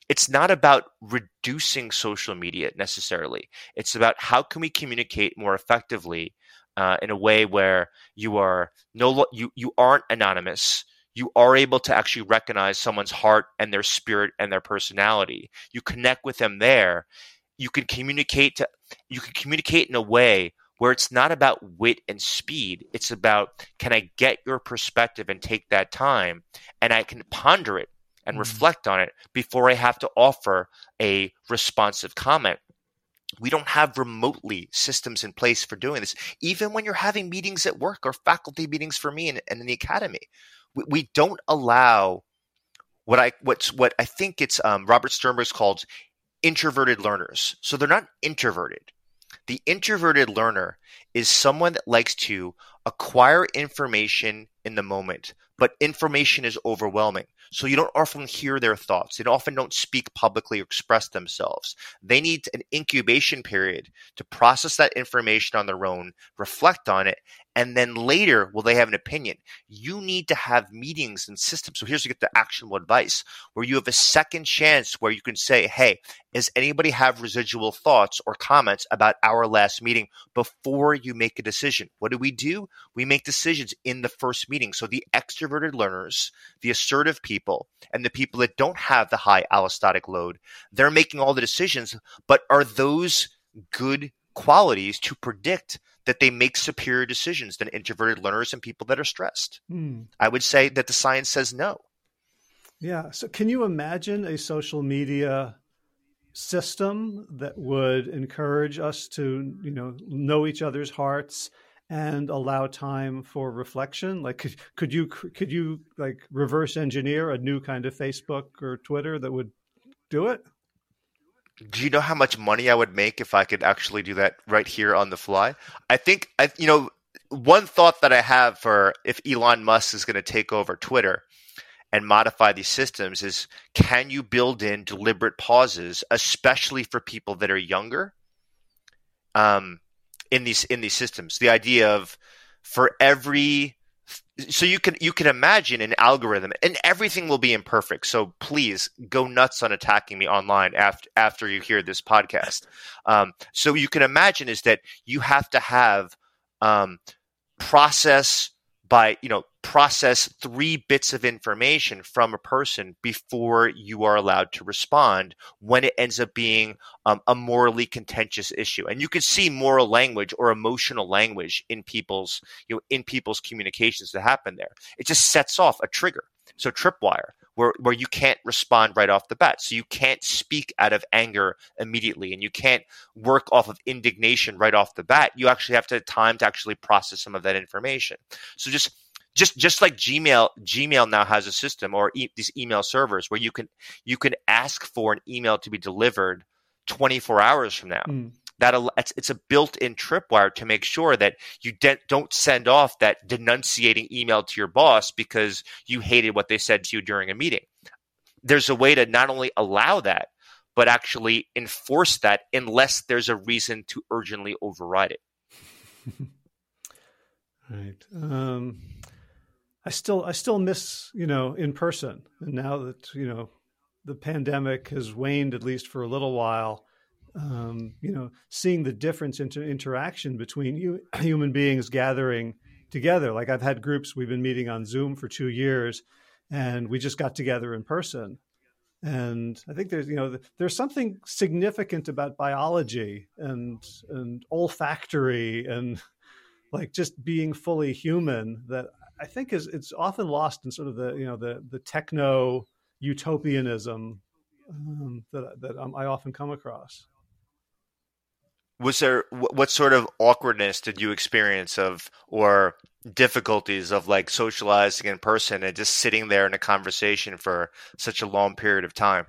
Speaker 2: it's not about reducing social media necessarily. It's about how can we communicate more effectively uh, in a way where you are no you you aren't anonymous. You are able to actually recognize someone's heart and their spirit and their personality. You connect with them there, you can communicate to you can communicate in a way where it's not about wit and speed it's about can i get your perspective and take that time and i can ponder it and mm-hmm. reflect on it before i have to offer a responsive comment we don't have remotely systems in place for doing this even when you're having meetings at work or faculty meetings for me and, and in the academy we, we, don't allow what i what's what i think it's um, robert sternberg's called introverted learners. So they're not introverted. The introverted learner is someone that likes to acquire information in the moment, but information is overwhelming. So you don't often hear their thoughts. They often don't speak publicly or express themselves. They need an incubation period to process that information on their own, reflect on it, and then later will they have an opinion. You need to have meetings and systems. So here's to get the actionable advice where you have a second chance where you can say, Hey, does anybody have residual thoughts or comments about our last meeting before you make a decision? What do we do? We make decisions in the first meeting. So the extroverted learners, the assertive people, and the people that don't have the high allostatic load, they're making all the decisions. But are those good qualities to predict that they make superior decisions than introverted learners and people that are stressed? Hmm. I would say that the science says no.
Speaker 1: Yeah. So, can you imagine a social media system that would encourage us to, you know, know each other's hearts and allow time for reflection? Like, could, could you could you like reverse engineer a new kind of Facebook or Twitter that would do it?
Speaker 2: do you know how much money I would make if I could actually do that right here on the fly? I think I, you know, one thought that I have for if Elon Musk is going to take over Twitter and modify these systems is can you build in deliberate pauses, especially for people that are younger, um, in these in these systems? The idea of for every so you can you can imagine an algorithm and everything will be imperfect so please go nuts on attacking me online after after you hear this podcast um, so you can imagine is that you have to have um, process by you know process three bits of information from a person before you are allowed to respond when it ends up being um, a morally contentious issue. And you can see moral language or emotional language in people's you know in people's communications that happen there. It just sets off a trigger so tripwire where, where you can't respond right off the bat. So you can't speak out of anger immediately and you can't work off of indignation right off the bat. You actually have to have time to actually process some of that information. So just just just like Gmail Gmail now has a system or e- these email servers where you can you can ask for an email to be delivered 24 hours from now. Mm that it's, it's a built-in tripwire to make sure that you de- don't send off that denunciating email to your boss because you hated what they said to you during a meeting. There's a way to not only allow that, but actually enforce that unless there's a reason to urgently override it.
Speaker 1: right. Um, I still I still miss you know in person, and now that you know the pandemic has waned at least for a little while um, you know, seeing the difference in interaction between you, human beings gathering together. Like I've had groups, we've been meeting on Zoom for two years, and we just got together in person. And I think there's, you know, there's something significant about biology and and olfactory and like just being fully human that I think is it's often lost in sort of the you know the the techno utopianism um, that that I often come across
Speaker 2: was there what sort of awkwardness did you experience of or difficulties of like socializing in person and just sitting there in a conversation for such a long period of time?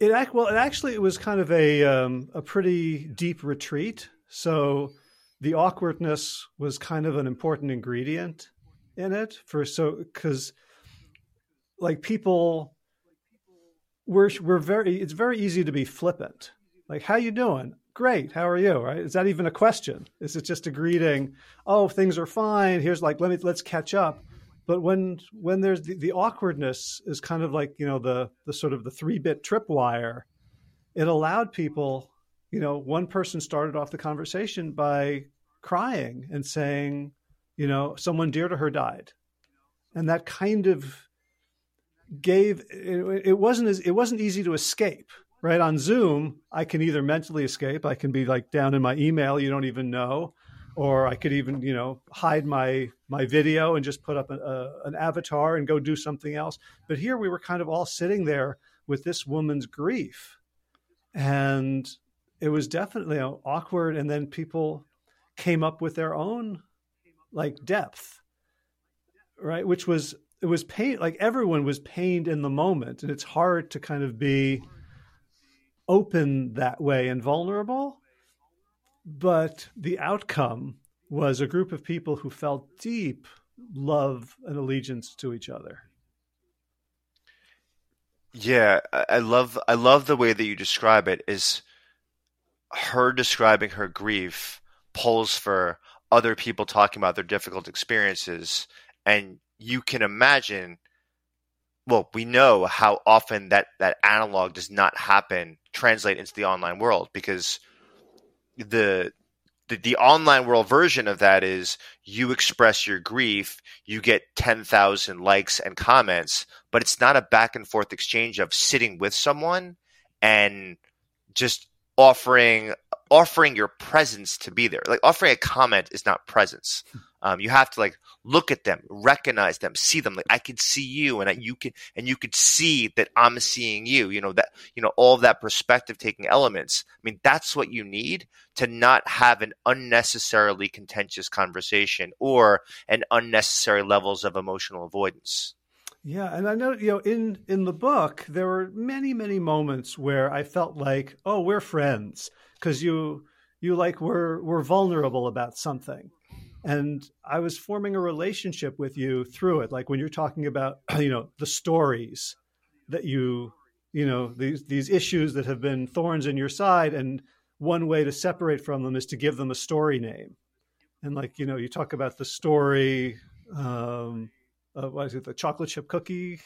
Speaker 1: It act well it actually it was kind of a um, a pretty deep retreat. So the awkwardness was kind of an important ingredient in it for so because like people we're we're very it's very easy to be flippant. Like how you doing great how are you right? Is that even a question? Is it just a greeting? Oh things are fine here's like let me let's catch up. But when when there's the, the awkwardness is kind of like you know the the sort of the three bit tripwire. It allowed people you know one person started off the conversation by crying and saying you know someone dear to her died. And that kind of gave it, it wasn't as it wasn't easy to escape right? On zoom i can either mentally escape i can be like down in my email you don't even know or i could even you know hide my my video and just put up a, a, an avatar and go do something else. But here we were kind of all sitting there with this woman's grief. And it was definitely you know, awkward and then people came up with their own like depth right? Which was it was pain like everyone was pained in the moment and it's hard to kind of be open that way and vulnerable. But the outcome was a group of people who felt deep love and allegiance to each other.
Speaker 2: Yeah, I love I love the way that you describe it is her describing her grief pulls for other people talking about their difficult experiences and you can imagine well we know how often that that analog does not happen translate into the online world because the the, the online world version of that is you express your grief, you get 10,000 likes and comments, but it's not a back and forth exchange of sitting with someone and just offering offering your presence to be there. Like offering a comment is not presence. Hmm. Um, you have to like look at them, recognize them, see them. Like I can see you, and I, you can, and you could see that I'm seeing you. You know that you know all that perspective taking elements. I mean, that's what you need to not have an unnecessarily contentious conversation or an unnecessary levels of emotional avoidance.
Speaker 1: Yeah, and I know you know in in the book there were many many moments where I felt like, oh, we're friends because you you like were were vulnerable about something and i was forming a relationship with you through it like when you're talking about you know the stories that you you know these these issues that have been thorns in your side and one way to separate from them is to give them a story name. And like you know you talk about the story um uh, what is it the chocolate chip cookie?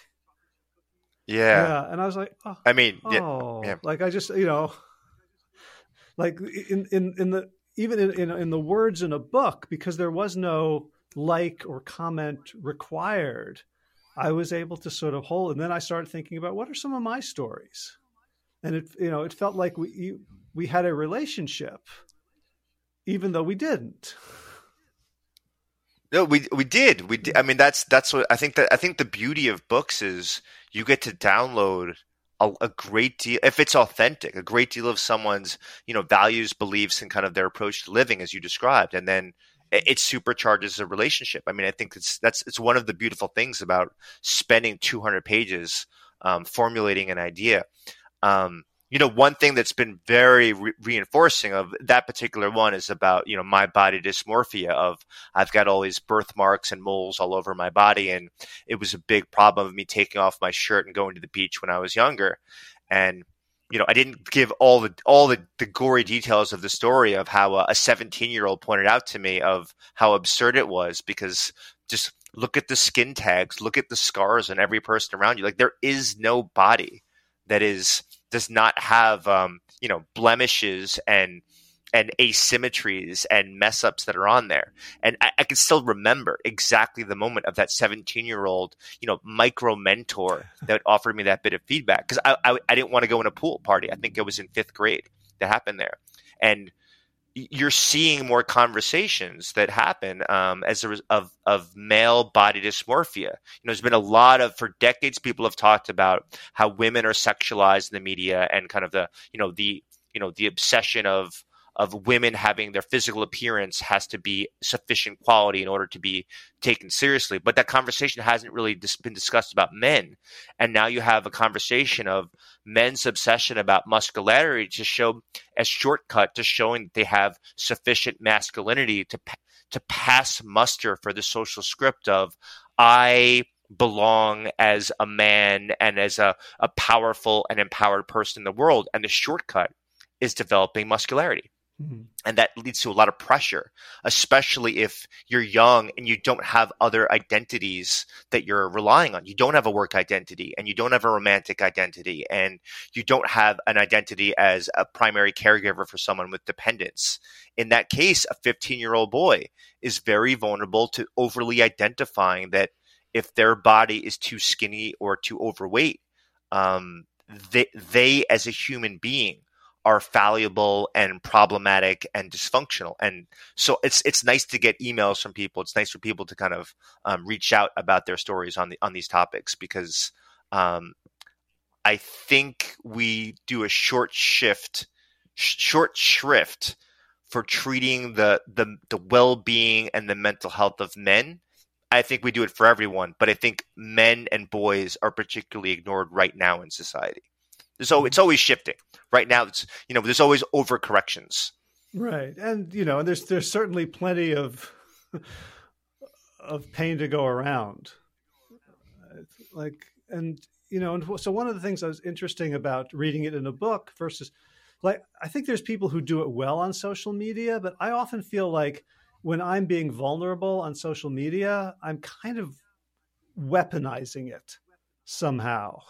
Speaker 2: Yeah.
Speaker 1: Yeah and i was like oh,
Speaker 2: i mean
Speaker 1: oh. yeah. like i just you know like in in in the even in, in, in the words in a book, because there was no like or comment required, I was able to sort of hold. And then I started thinking about what are some of my stories, and it you know it felt like we we had a relationship, even though we didn't.
Speaker 2: No, we we did. We did. I mean, that's that's what I think. That I think the beauty of books is you get to download a, a, great deal if it's authentic a great deal of someone's you know values beliefs and kind of their approach to living as you described and then it, it supercharges a relationship. I mean i think it's that's it's one of the beautiful things about spending 200 pages um, formulating an idea. Um, you know, one thing that's been very re- reinforcing of that particular one is about, you know, my body dysmorphia of I've got all these birthmarks and moles all over my body. And it was a big problem of me taking off my shirt and going to the beach when I was younger. And, you know, I didn't give all the, all the, the gory details of the story of how uh, a 17 year old pointed out to me of how absurd it was because just look at the skin tags, look at the scars on every person around you. Like there is no body that is does not have um, you know blemishes and and asymmetries and mess ups that are on there. And I, I, can still remember exactly the moment of that 17 year old, you know, micro mentor that offered me that bit of feedback because I, I, I, didn't want to go in a pool party. I think it was in fifth grade that happened there. And you're seeing more conversations that happen um, as a of of male body dysmorphia. You know, there's been a lot of for decades people have talked about how women are sexualized in the media and kind of the you know the you know the obsession of of women having their physical appearance has to be sufficient quality in order to be taken seriously. But that conversation hasn't really dis- been discussed about men. And now you have a conversation of men's obsession about muscularity to show a shortcut to showing that they have sufficient masculinity to to pass muster for the social script of I belong as a man and as a, a powerful and empowered person in the world. And the shortcut is developing muscularity. Mm-hmm. And that leads to a lot of pressure, especially if you're young and you don't have other identities that you're relying on. You don't have a work identity and you don't have a romantic identity and you don't have an identity as a primary caregiver for someone with dependence. In that case, a 15 year old boy is very vulnerable to overly identifying that if their body is too skinny or too overweight, um, they, they as a human being are fallible and problematic and dysfunctional. And so it's it's nice to get emails from people. It's nice for people to kind of um, reach out about their stories on the on these topics because um, I think we do a short shift, sh- short shrift for treating the the the well being and the mental health of men. I think we do it for everyone, but I think men and boys are particularly ignored right now in society. So it's always shifting. Right now, it's you know there's always overcorrections.
Speaker 1: Right, and you know, and there's there's certainly plenty of of pain to go around. Like, and you know, and so one of the things that was interesting about reading it in a book versus, like, I think there's people who do it well on social media, but I often feel like when I'm being vulnerable on social media, I'm kind of weaponizing it somehow.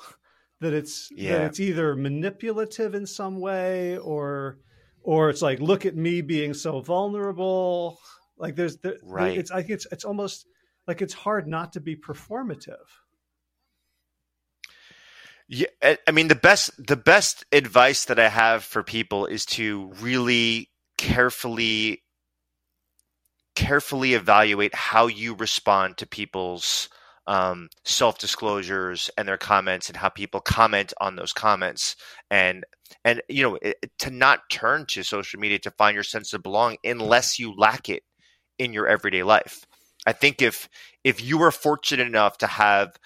Speaker 1: That it's yeah. that it's either manipulative in some way or or it's like look at me being so vulnerable. Like there's there, right. It's I think it's it's almost like it's hard not to be performative.
Speaker 2: Yeah, I mean the best the best advice that I have for people is to really carefully carefully evaluate how you respond to people's um, self disclosures and their comments and how people comment on those comments and and you know it, to not turn to social media to find your sense of belonging unless you lack it in your everyday life. I think if if you are fortunate enough to have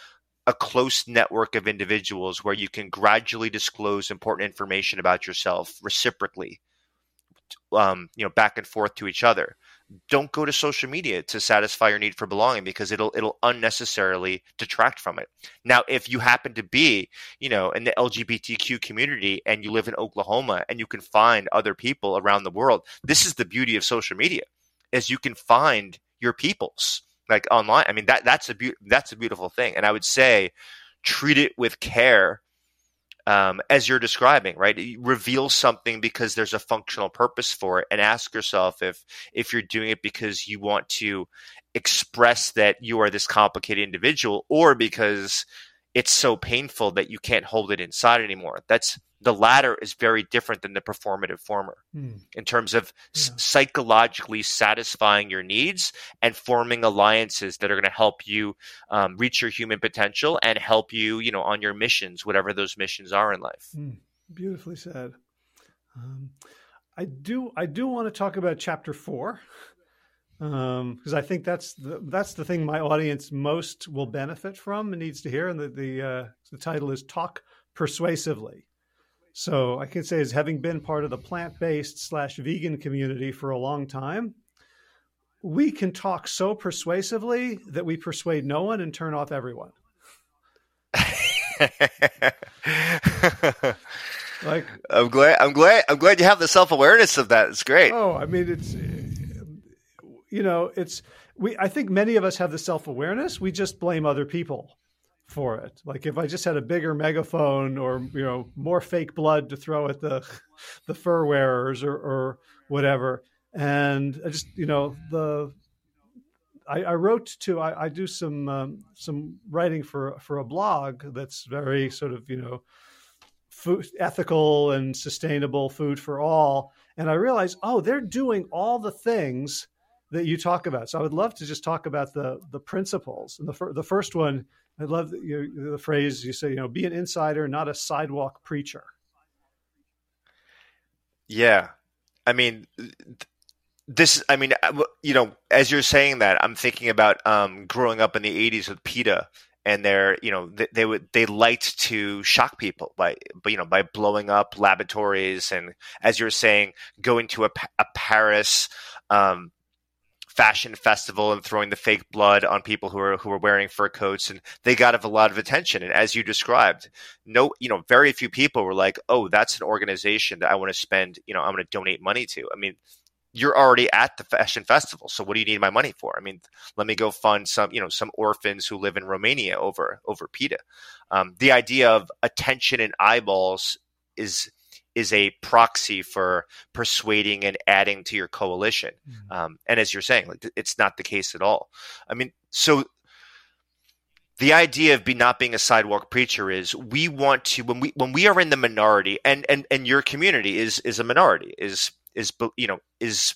Speaker 2: a close network of individuals where you can gradually disclose important information about yourself reciprocally um, you know back and forth to each other don't go to social media to satisfy your need for belonging because it'll it'll unnecessarily detract from it. Now, if you happen to be, you know, in the LGBTQ community and you live in Oklahoma and you can find other people around the world, this is the beauty of social media, is you can find your peoples like online. I mean that that's a be- that's a beautiful thing, and I would say treat it with care um, as you're describing, right? reveal something because there's a functional purpose for it, and ask yourself if if you're doing it because you want to express that you are this complicated individual, or because it's so painful that you can't hold it inside anymore. That's the latter is very different than the performative former hmm. in terms of yeah. s- psychologically satisfying your needs and forming alliances that are going to help you um, reach your human potential and help you you know on your missions whatever those missions are in life hmm.
Speaker 1: beautifully said um, i do i do want to talk about chapter four because um, I think that's the that's the thing my audience most will benefit from and needs to hear. And the the, uh, the title is "Talk Persuasively." So I can say, as having been part of the plant based slash vegan community for a long time, we can talk so persuasively that we persuade no one and turn off everyone.
Speaker 2: like I'm glad I'm glad I'm glad you have the self awareness of that. It's great.
Speaker 1: Oh, I mean it's you know, it's we I think many of us have the self awareness. We just blame other people for it. Like if I just had a bigger megaphone or you know more fake blood to throw at the the fur wearers or, or whatever, and I just you know the I, I wrote to I, I do some um, some writing for for a blog that's very sort of you know food ethical and sustainable food for all, and I realized oh they're doing all the things that you talk about. So I would love to just talk about the the principles. And the fir- the first one I love the, you, the phrase you say, you know, be an insider, not a sidewalk preacher.
Speaker 2: Yeah. I mean, this, I mean, uh, you know, as you're saying that, I'm thinking about um, growing up in the 80s with PETA and they're you know they, they, would they liked to shock people by you know by blowing up laboratories and as you're saying going to a, a Paris um, fashion festival and throwing the fake blood on people who are who are wearing fur coats and they got a lot of attention. And as you described no you know very few people were like oh that's an organization that I want to spend you know I'm going to donate money to. I mean you're already at the fashion festival so what do you need my money for? I mean let me go fund some you know some orphans who live in Romania over over PETA. Um, the idea of attention and eyeballs is is a proxy for persuading and adding to your coalition. Mm-hmm. Um, and as you're saying, like it's not the case at all. I mean, so the idea of be not being a sidewalk preacher is we want to when we when we are in the minority and and and your community is is a minority is is you know is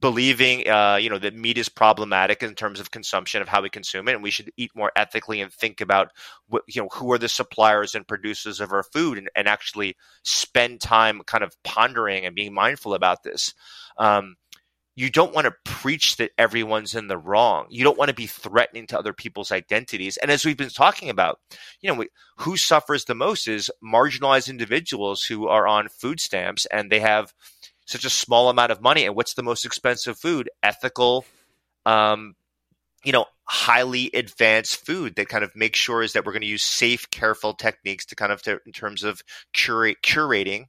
Speaker 2: believing uh, you know that meat is problematic in terms of consumption of how we consume it and we should eat more ethically and think about what, you know who are the suppliers and producers of our food and, and actually spend time kind of pondering and being mindful about this um, you don't want to preach that everyone's in the wrong. You don't want to be threatening to other people's identities. And as we've been talking about, you know, we, who suffers the most is marginalized individuals who are on food stamps and they have such a small amount of money. And what's the most expensive food? Ethical, um, you know, highly advanced food that kind of makes sure is that we're going to use safe, careful techniques to kind of to, in terms of curate curating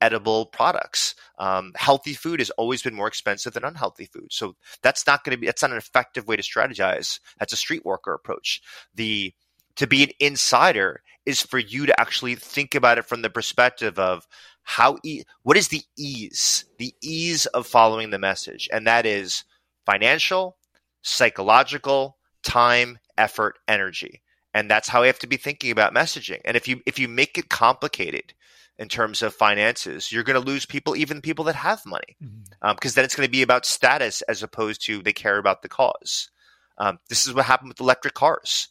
Speaker 2: edible products. Um, healthy food has always been more expensive than unhealthy food. So that's not going to be, that's not an effective way to strategize. That's a street worker approach. The, to be an insider is for you to actually think about it from the perspective of how, e- what is the ease, the ease of following the message. And that is financial, psychological, time, effort, energy. And that's how we have to be thinking about messaging. And if you, if you make it complicated, in terms of finances, you're going to lose people, even people that have money, because mm-hmm. um, then it's going to be about status as opposed to they care about the cause. Um, this is what happened with electric cars.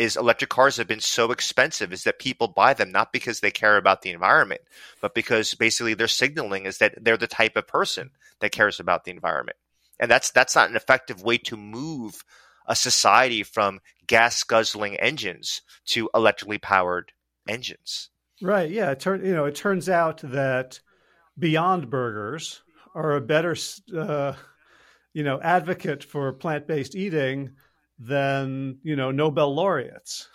Speaker 2: Is electric cars have been so expensive is that people buy them not because they care about the environment, but because basically they're signaling is that they're the type of person that cares about the environment, and that's that's not an effective way to move a society from gas guzzling engines to electrically powered engines.
Speaker 1: Right. Yeah. It turn you know it turns out that Beyond Burgers are a better uh, you know advocate for plant based eating than you know Nobel laureates.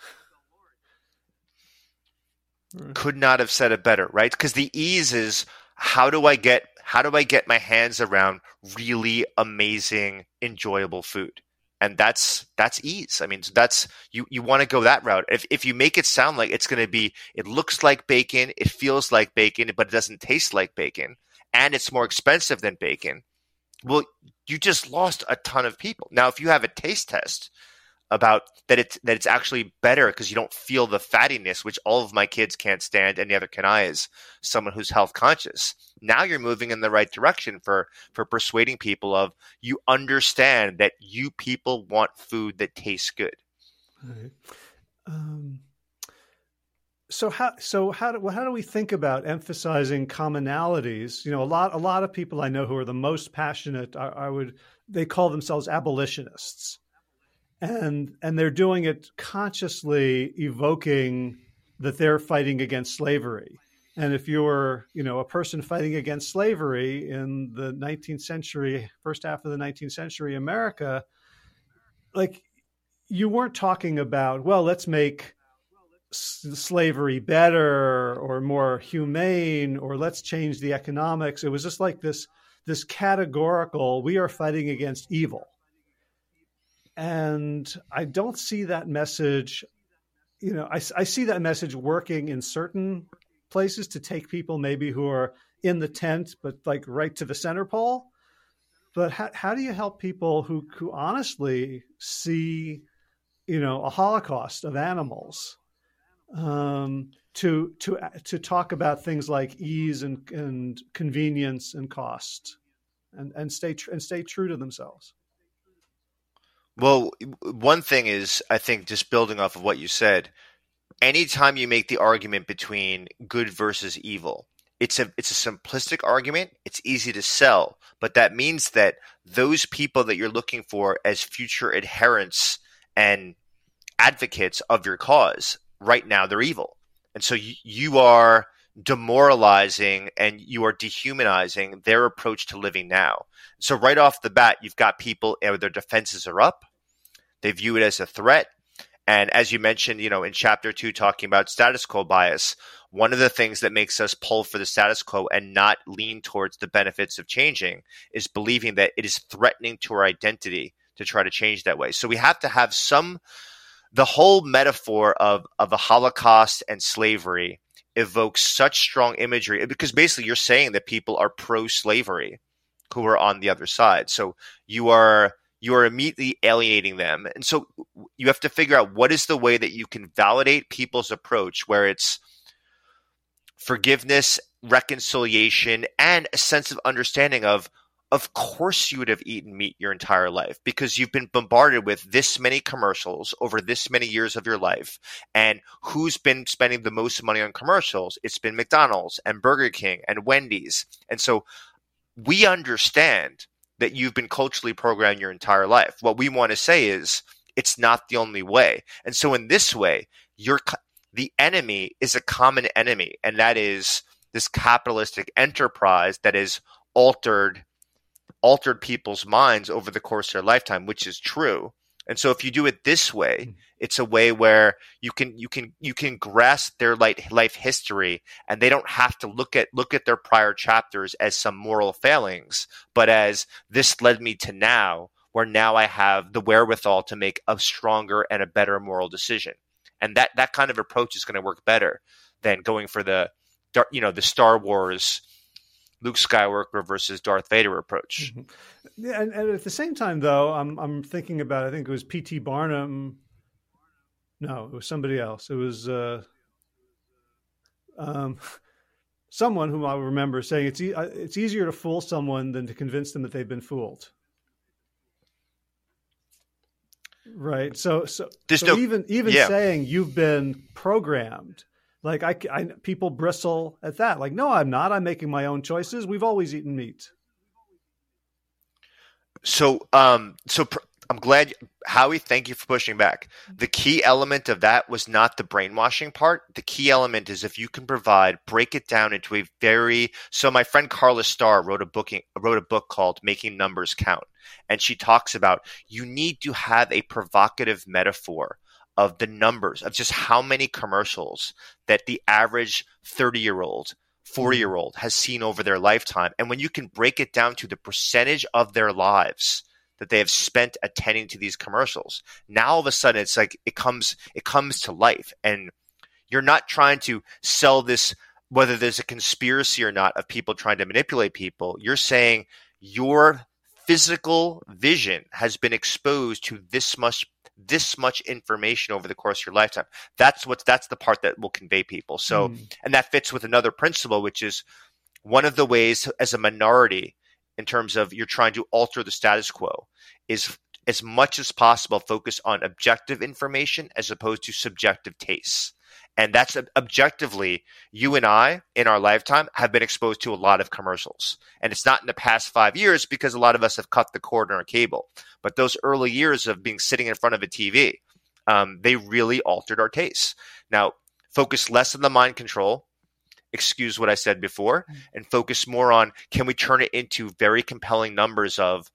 Speaker 2: Could not have said it better, right? Because the ease is how do I get how do I get my hands around really amazing, enjoyable food? and that's that's ease. I mean, that's you you want to go that route. If if you make it sound like it's going to be, it looks like bacon, it feels like bacon, but it doesn't taste like bacon, and it's more expensive than bacon. Well, you just lost a ton of people. Now, if you have a taste test about that it's that it's actually better because you don't feel the fattiness, which all of my kids can't stand, and neither can I as someone who's health conscious. Now you're moving in the right direction for for persuading people of you understand that you people want food that tastes good.
Speaker 1: Um, so how so how do how do we think about emphasizing commonalities? You know, a lot a lot of people I know who are the most passionate. I, I would they call themselves abolitionists and and they're doing it consciously evoking that they're fighting against slavery and if you're you know a person fighting against slavery in the 19th century first half of the 19th century america like you weren't talking about well let's make slavery better or more humane or let's change the economics it was just like this this categorical we are fighting against evil and I don't see that message. You know, I, I see that message working in certain places to take people maybe who are in the tent, but like right to the center pole. But how, how do you help people who, who honestly see, you know, a holocaust of animals um, to to to talk about things like ease and, and convenience and cost, and and stay tr- and stay true to themselves?
Speaker 2: Well, one thing is, I think, just building off of what you said, anytime you make the argument between good versus evil, it's a it's a simplistic argument. It's easy to sell, but that means that those people that you're looking for as future adherents and advocates of your cause, right now they're evil, and so you, you are demoralizing and you are dehumanizing their approach to living now. So right off the bat, you've got people their defenses are up. They view it as a threat. And as you mentioned, you know, in chapter two, talking about status quo bias, one of the things that makes us pull for the status quo and not lean towards the benefits of changing is believing that it is threatening to our identity to try to change that way. So we have to have some the whole metaphor of of the Holocaust and slavery evokes such strong imagery because basically you're saying that people are pro slavery who are on the other side. So you are you are immediately alienating them. And so you have to figure out what is the way that you can validate people's approach where it's forgiveness, reconciliation, and a sense of understanding of of course you would have eaten meat your entire life because you've been bombarded with this many commercials over this many years of your life. And who's been spending the most money on commercials? It's been McDonald's and Burger King and Wendy's. And so we understand that you've been culturally programmed your entire life. What we want to say is it's not the only way. And so in this way, you're the enemy is a common enemy, and that is this capitalistic enterprise that is altered altered people's minds over the course of their lifetime, which is true. And so if you do it this way, hmm. it's a way where you can you can you can grasp their life life history and they don't have to look at look at their prior chapters as some moral failings, but as this led me to now where now I have the wherewithal to make a stronger and a better moral decision. And that that kind of approach is going to work better than going for the you know the Star Wars Luke Skywalker versus Darth Vader approach.
Speaker 1: Mm-hmm. Yeah, and, and, at the same time, though, I'm I'm thinking about I think it was P.T. Barnum. No, it was somebody else. It was uh, um, someone whom I remember saying it's e- it's easier to fool someone than to convince them that they've been fooled. Right. So so, so no, even even yeah. saying you've been programmed like I, I, people bristle at that. Like, no, I'm not. I'm making my own choices. We've always eaten meat.
Speaker 2: So, um, so pr- I'm glad, Howie. Thank you for pushing back. The key element of that was not the brainwashing part. The key element is if you can provide, break it down into a very. So, my friend Karla Starr wrote a book wrote a book called "Making Numbers Count," and she talks about you need to have a provocative metaphor of the numbers of just how many commercials that the average 30 year old 40 year old has seen over their lifetime. And when you can break it down to the percentage of their lives that they have spent attending to these commercials now all of a sudden it's like it comes it comes to life. And you're not trying to sell this whether there's a conspiracy or not of people trying to manipulate people. You're saying your physical vision has been exposed to this much this much information over the course of your lifetime. That's what that's the part that will convey people. So, mm. and that fits with another principle, which is one of the ways as a minority in terms of you're trying to alter the status quo is as much as possible focus on objective information as opposed to subjective tastes. And that's objectively, you and I in our lifetime have been exposed to a lot of commercials. And it's not in the past five years because a lot of us have cut the cord on our cable. But those early years of being sitting in front of a TV, um, they really altered our tastes. Now, focus less on the mind control, excuse what I said before, mm. and focus more on can we turn it into very compelling numbers of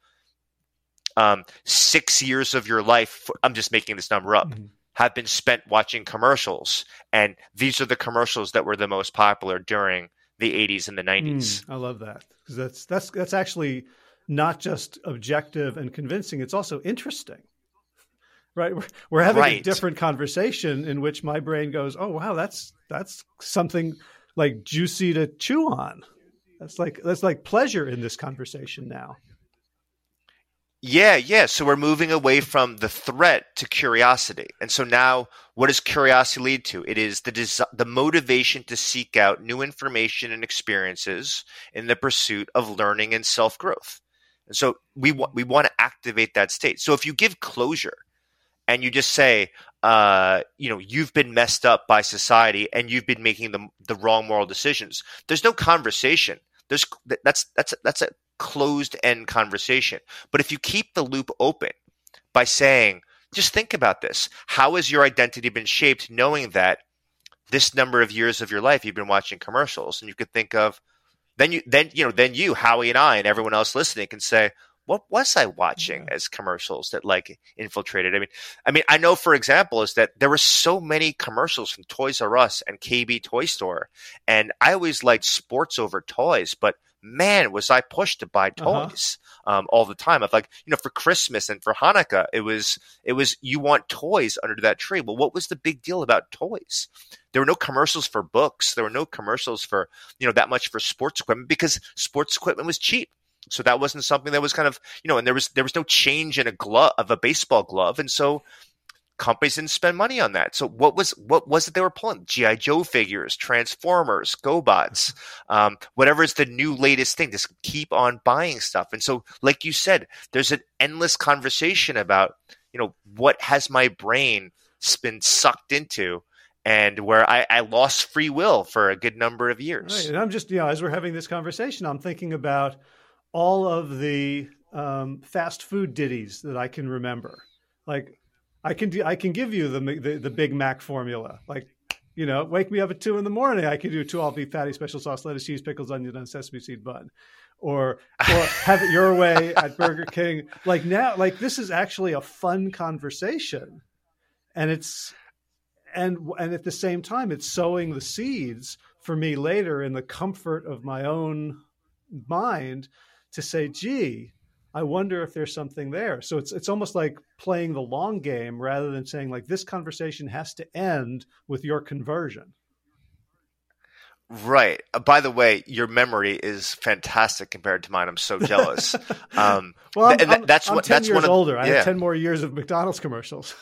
Speaker 2: um, six years of your life. I'm just making this number up. Mm-hmm have been spent watching commercials. And these are the commercials that were the most popular during the 80s and the 90s.
Speaker 1: Mm, I love that because that's that's that's actually not just objective and convincing; it's also interesting. Right, we're, we're having right. a different conversation in which my brain goes, "Oh, wow, that's that's something like juicy to chew on." That's like that's like pleasure in this conversation now.
Speaker 2: Yeah, yeah. So we're moving away from the threat to curiosity. And so now what does curiosity lead to? It is the des- the motivation to seek out new information and experiences in the pursuit of learning and self-growth. And so we want we want to activate that state. So if you give closure and you just say, uh, you know, you've been messed up by society and you've been making the the wrong moral decisions. There's no conversation. There's that's that's that's a closed end conversation. But if you keep the loop open by saying, just think about this. How has your identity been shaped knowing that this number of years of your life you've been watching commercials? And you could think of then you then you know, then you, Howie and I and everyone else listening can say, what was I watching as commercials that like infiltrated? I mean, I mean, I know for example is that there were so many commercials from Toys R Us and KB Toy Store, and I always liked sports over toys, but man, was I pushed to buy uh-huh. toys uh-huh. um, all the time. Of like, you know, for Christmas and for Hanukkah, it was it was you want toys under that tree. Well, what was the big deal about toys? There were no commercials for books. There were no commercials for you know that much for sports equipment because sports equipment was cheap. So that wasn't something that was kind of you know, and there was there was no change in a glove of a baseball glove, and so companies didn't spend money on that. So what was what was it they were pulling? GI Joe figures, Transformers, GoBots, um, whatever is the new latest thing. Just keep on buying stuff. And so, like you said, there's an endless conversation about you know what has my brain been sucked into. And where I, I lost free will for a good number of years.
Speaker 1: Right. And I'm just, you know, as we're having this conversation, I'm thinking about all of the um, fast food ditties that I can remember. Like I can do, I can give you the, the the Big Mac formula. Like you know, wake me up at two in the morning. I can do two all beef patty, special sauce, lettuce, cheese, pickles, onion, and sesame seed bun, or or have it your way at Burger King. Like now, like this is actually a fun conversation, and it's and and at the same time, it's sowing the seeds for me later in the comfort of my own mind to say, gee, I wonder if there's something there. So it's it's almost like playing the long game rather than saying like this conversation has to end with your conversion.
Speaker 2: Right. Uh, by the way, your memory is fantastic compared to mine. I'm so jealous.
Speaker 1: Um, well, I'm, th- that's I'm what 10 that's years one of, older. I have ten more years of McDonald's commercials.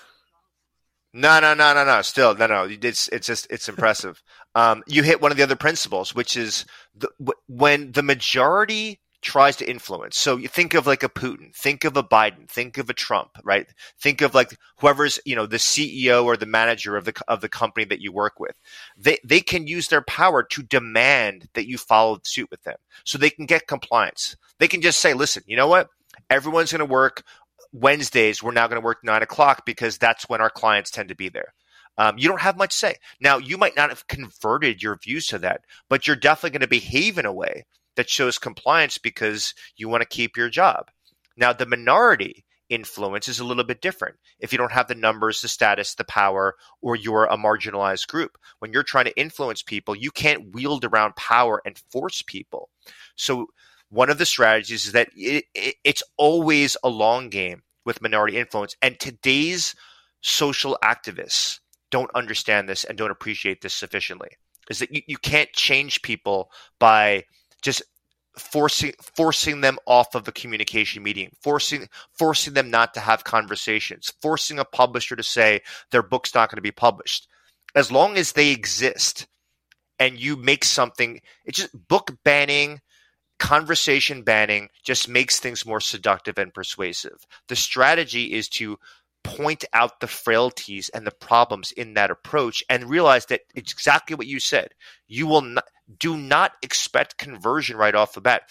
Speaker 2: No, no, no, no, no. Still, no, no. It's it's just it's impressive. Um, you hit one of the other principles, which is the, when the majority tries to influence. So you think of like a Putin, think of a Biden, think of a Trump, right? Think of like whoever's, you know, the CEO or the manager of the of the company that you work with. They they can use their power to demand that you follow suit with them. So they can get compliance. They can just say, listen, you know what? Everyone's going to work Wednesdays. We're now going to work nine o'clock because that's when our clients tend to be there. Um, you don't have much say. Now, you might not have converted your views to that, but you're definitely going to behave in a way that shows compliance because you want to keep your job. Now, the minority influence is a little bit different. If you don't have the numbers, the status, the power, or you're a marginalized group, when you're trying to influence people, you can't wield around power and force people. So, one of the strategies is that it, it, it's always a long game with minority influence. And today's social activists don't understand this and don't appreciate this sufficiently. Is that you, you can't change people by just forcing forcing them off of the communication medium, forcing forcing them not to have conversations, forcing a publisher to say their book's not going to be published. As long as they exist and you make something, it's just book banning, conversation banning just makes things more seductive and persuasive. The strategy is to point out the frailties and the problems in that approach and realize that it's exactly what you said. You will not do not expect conversion right off the bat.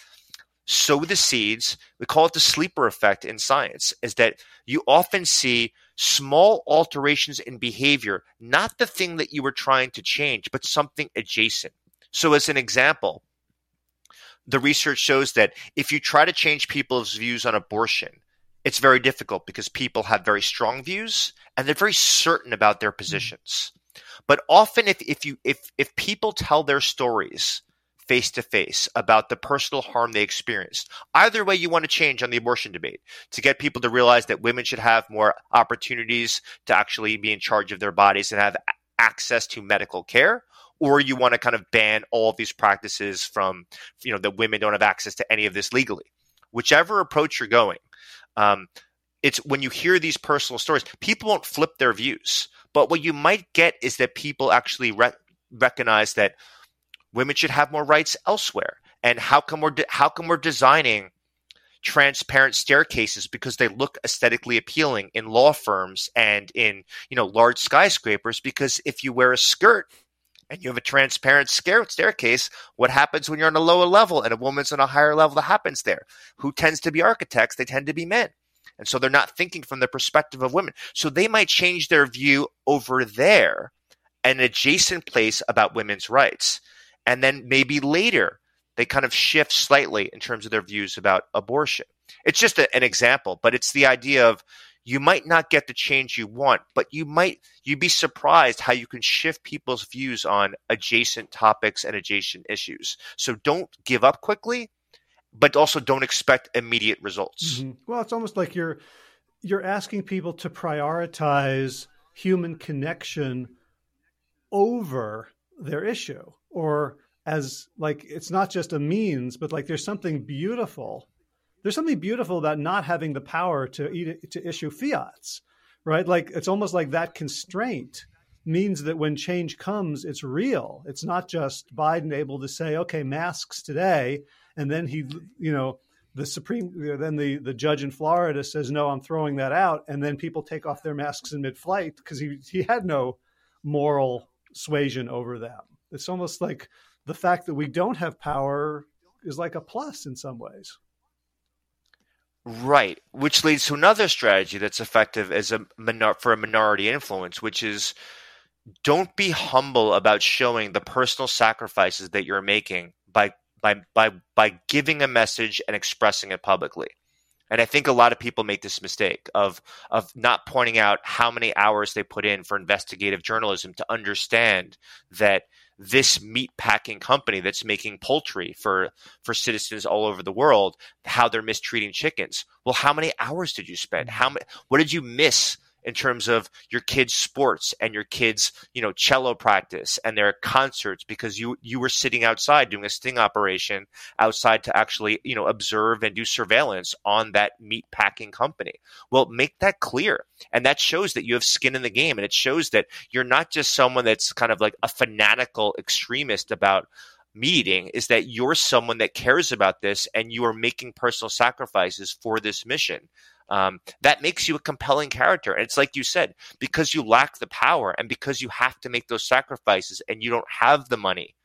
Speaker 2: Sow the seeds. We call it the sleeper effect in science, is that you often see small alterations in behavior, not the thing that you were trying to change, but something adjacent. So, as an example, the research shows that if you try to change people's views on abortion, it's very difficult because people have very strong views and they're very certain about their hmm. positions. But often if, if you if if people tell their stories face to face about the personal harm they experienced. Either way you want to change on the abortion debate to get people to realize that women should have more opportunities to actually be in charge of their bodies and have access to medical care or you want to kind of ban all of these practices from you know that women don't have access to any of this legally whichever approach you're going um, it's when you hear these personal stories, people won't flip their views. But what you might get is that people actually re- recognize that women should have more rights elsewhere. And how come we're de- how come we're designing transparent staircases because they look aesthetically appealing in law firms and in you know large skyscrapers? Because if you wear a skirt and you have a transparent staircase, what happens when you're on a lower level and a woman's on a higher level? That happens there. Who tends to be architects? They tend to be men. And so they're not thinking from the perspective of women. So they might change their view over there, an adjacent place about women's rights. And then maybe later they kind of shift slightly in terms of their views about abortion. It's just a, an example, but it's the idea of you might not get the change you want, but you might you'd be surprised how you can shift people's views on adjacent topics and adjacent issues. So don't give up quickly, but also don't expect immediate results.
Speaker 1: Mm-hmm. Well, it's almost like you're you're asking people to prioritize human connection over their issue or as like it's not just a means but like there's something beautiful there's something beautiful about not having the power to eat, to issue fiats, right? Like it's almost like that constraint means that when change comes, it's real. It's not just Biden able to say, "Okay, masks today," and then he, you know, the supreme, then the the judge in Florida says, "No, I'm throwing that out," and then people take off their masks in mid-flight because he he had no moral suasion over them. It's almost like the fact that we don't have power is like a plus in some ways.
Speaker 2: Right, which leads to another strategy that's effective as a for a minority influence, which is don't be humble about showing the personal sacrifices that you're making by by by by giving a message and expressing it publicly. And I think a lot of people make this mistake of of not pointing out how many hours they put in for investigative journalism to understand that this meat packing company that's making poultry for for citizens all over the world how they're mistreating chickens. Well how many hours did you spend? Mm-hmm. How many what did you miss in terms of your kids sports and your kids you know cello practice and their concerts because you you were sitting outside doing a sting operation outside to actually you know observe and do surveillance on that meat packing company. Well make that clear. And that shows that you have skin in the game. And it shows that you're not just someone that's kind of like a fanatical extremist about meeting is that you're someone that cares about this and you are making personal sacrifices for this mission um, that makes you a compelling character. And it's like you said, because you lack the power and because you have to make those sacrifices and you don't have the money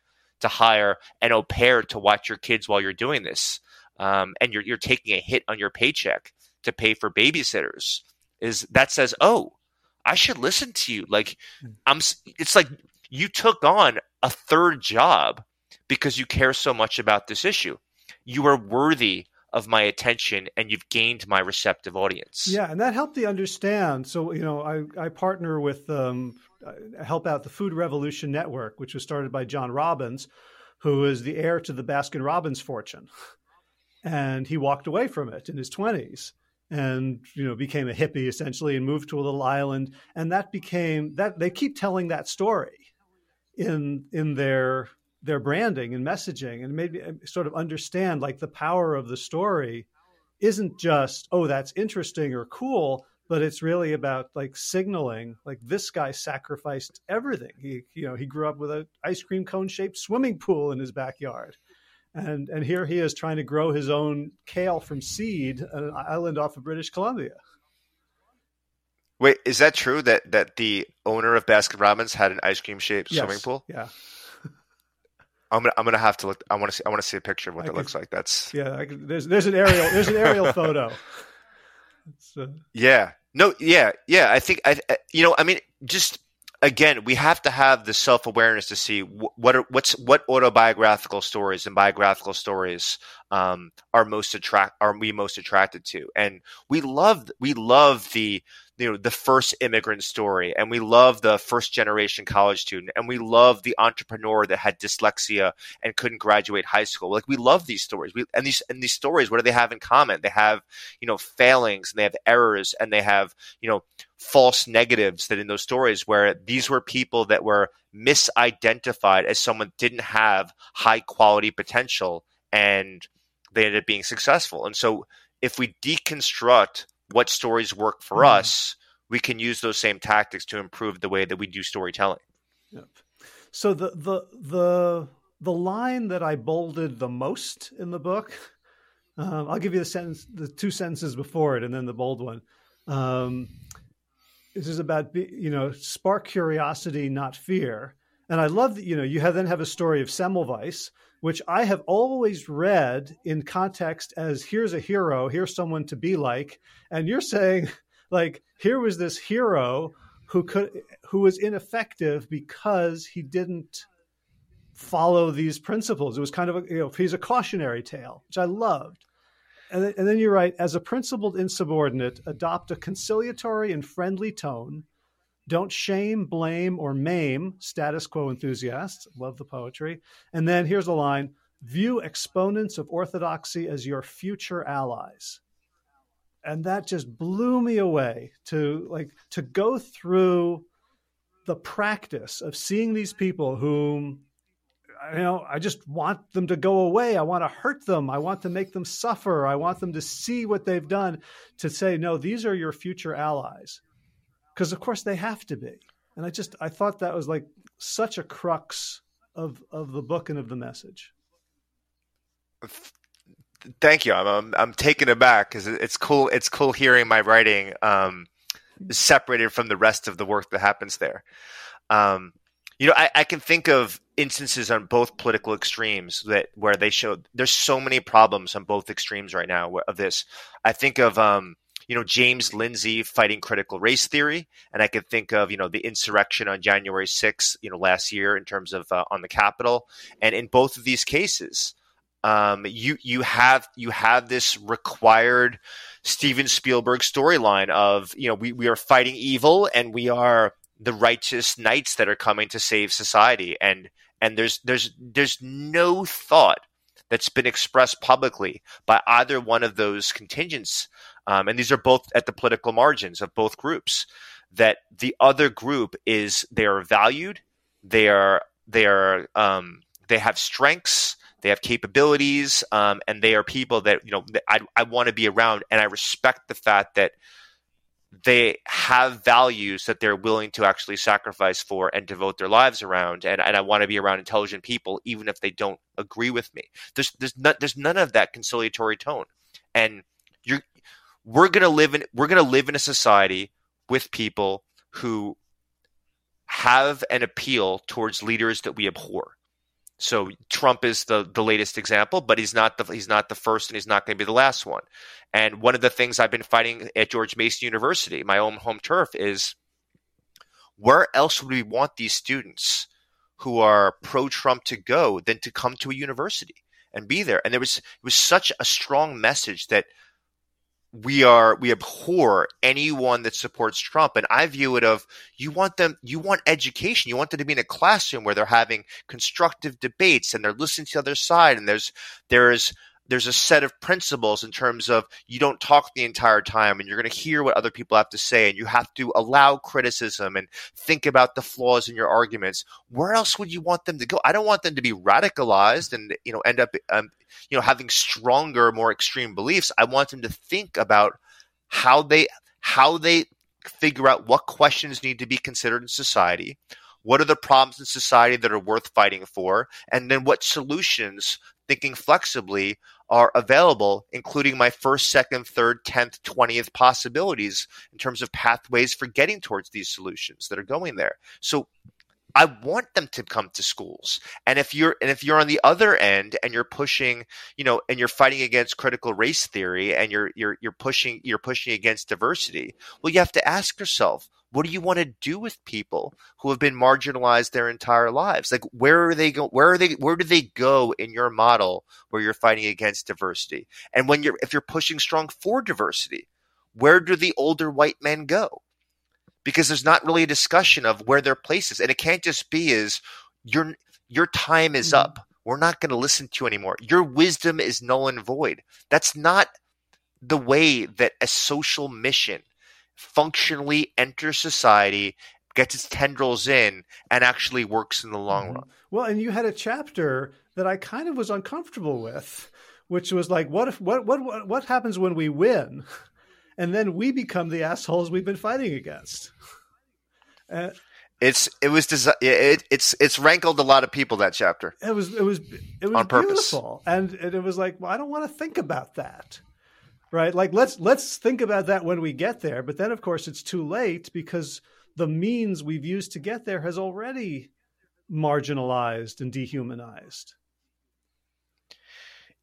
Speaker 2: to hire an au pair to watch your kids while you're doing this, um, and you're, you're taking a hit on your paycheck to pay for babysitters, is that says, oh, I should listen to you. Like hmm. I'm, it's like you took on a third job because you care so much about this issue. You are worthy of my attention and you've gained my receptive audience.
Speaker 1: Yeah, and that helped me understand. So, you know, I, I partner with, um, help out the Food Revolution Network, which was started by John Robbins, who is the heir to the Baskin Robbins fortune. And he walked away from it in his 20s and you know became a hippie essentially and moved to a little island and that became that they keep telling that story in in their their branding and messaging and made me uh, sort of understand like the power of the story isn't just oh that's interesting or cool but it's really about like signaling like this guy sacrificed everything. He you know he grew up with an ice cream cone shaped swimming pool in his backyard. And and here he is trying to grow his own kale from seed on an island off of british columbia.
Speaker 2: Wait is that true that that the owner of baskin robbins had an ice cream shaped
Speaker 1: yes.
Speaker 2: swimming pool?
Speaker 1: yeah
Speaker 2: I'm gonna I'm gonna have to look. I want to see. I want to see a picture of what I that could, looks like. That's
Speaker 1: yeah. Could, there's there's an aerial there's an aerial photo.
Speaker 2: Uh, yeah. No. Yeah. Yeah. I think I. You know. I mean, just again, we have to have the self awareness to see what are, what's what autobiographical stories and biographical stories um, are most attract are we most attracted to, and we love we love the you know the first immigrant story and we love the first generation college student and we love the entrepreneur that had dyslexia and couldn't graduate high school. Like we love these stories. We, and these and these stories what do they have in common? They have you know failings and they have errors and they have you know false negatives that in those stories where these were people that were misidentified as someone didn't have high quality potential and they ended up being successful. And so if we deconstruct what stories work for mm-hmm. us, we can use those same tactics to improve the way that we do storytelling.
Speaker 1: Yep. So the the the the line that I bolded the most in the book, um, I'll give you the sentence, the two sentences before it, and then the bold one. Um, this is about you know spark curiosity, not fear. And I love that you know you have then have a story of Semmelweis, which I have always read in context as here's a hero, here's someone to be like, and you're saying like here was this hero who could who was ineffective because he didn't follow these principles. It was kind of a you know he's a cautionary tale, which I loved. And then, and then you write, as a principled insubordinate, adopt a conciliatory and friendly tone don't shame, blame, or maim status quo enthusiasts. Love the poetry. And then here's a line view exponents of orthodoxy as your future allies. And that just blew me away to like to go through the practice of seeing these people whom you know, I just want them to go away. I want to hurt them. I want to make them suffer. I want them to see what they've done to say, no, these are your future allies because of course they have to be. And I just I thought that was like such a crux of of the book and of the message.
Speaker 2: Thank you. I'm I'm, I'm taken aback because it's cool. It's cool hearing my writing um, separated from the rest of the work that happens there. Um, you know, I, I, can think of instances on both political extremes that where they show there's so many problems on both extremes right now of this. I think of um, you know James Lindsay fighting critical race theory, and I could think of you know the insurrection on January 6th, you know last year in terms of uh, on the Capitol, and in both of these cases, um, you you have you have this required Steven Spielberg storyline of you know we we are fighting evil and we are the righteous knights that are coming to save society. And and there's there's there's no thought that's been expressed publicly by either one of those contingents um, and these are both at the political margins of both groups that the other group is they are valued they are they are um, they have strengths they have capabilities um, and they are people that you know that I, I want to be around and i respect the fact that they have values that they're willing to actually sacrifice for and devote their lives around. And, and I want to be around intelligent people, even if they don't agree with me. There's there's not, there's none of that conciliatory tone. And you're we're gonna live in we're gonna live in a society with people who have an appeal towards leaders that we abhor. So Trump is the the latest example, but he's not the he's not the first, and he's not going to be the last one. And one of the things I've been fighting at George Mason University, my own home turf, is where else would we want these students who are pro Trump to go than to come to a university and be there? And there was it was such a strong message that we are we abhor anyone that supports Trump. And I view it of you want them you want education. You want them to be in a classroom where they're having constructive debates and they're listening to the other side and there's there's there's a set of principles in terms of you don't talk the entire time and you're going to hear what other people have to say and you have to allow criticism and think about the flaws in your arguments. Where else would you want them to go? I don't want them to be radicalized and you know end up um, you know having stronger more extreme beliefs. I want them to think about how they how they figure out what questions need to be considered in society what are the problems in society that are worth fighting for and then what solutions thinking flexibly are available, including my first, second, third, 10th, 20th possibilities in terms of pathways for getting towards these solutions that are going there. So I want them to come to schools. And if you're and if you're on the other end and you're pushing, you know, and you're fighting against critical race theory and you're you're you're pushing you're pushing against diversity, well you have to ask yourself, what do you want to do with people who have been marginalized their entire lives? Like where are they go where are they where do they go in your model where you're fighting against diversity? And when you're if you're pushing strong for diversity, where do the older white men go? because there's not really a discussion of where their place is. And it can't just be is your your time is mm-hmm. up. We're not going to listen to you anymore. Your wisdom is null and void. That's not the way that a social mission functionally enters society, gets its tendrils in, and actually works in the long mm-hmm. run.
Speaker 1: Well, and you had a chapter that I kind of was uncomfortable with, which was like, what if what what what happens when we win? and then we become the assholes we've been fighting against.
Speaker 2: Uh, it's it was desi- it, it's it's rankled a lot of people that chapter.
Speaker 1: It was it was it was on beautiful, and, and it was like well, I don't want to think about that, right? Like let's let's think about that when we get there. But then, of course, it's too late because the means we've used to get there has already marginalized and dehumanized.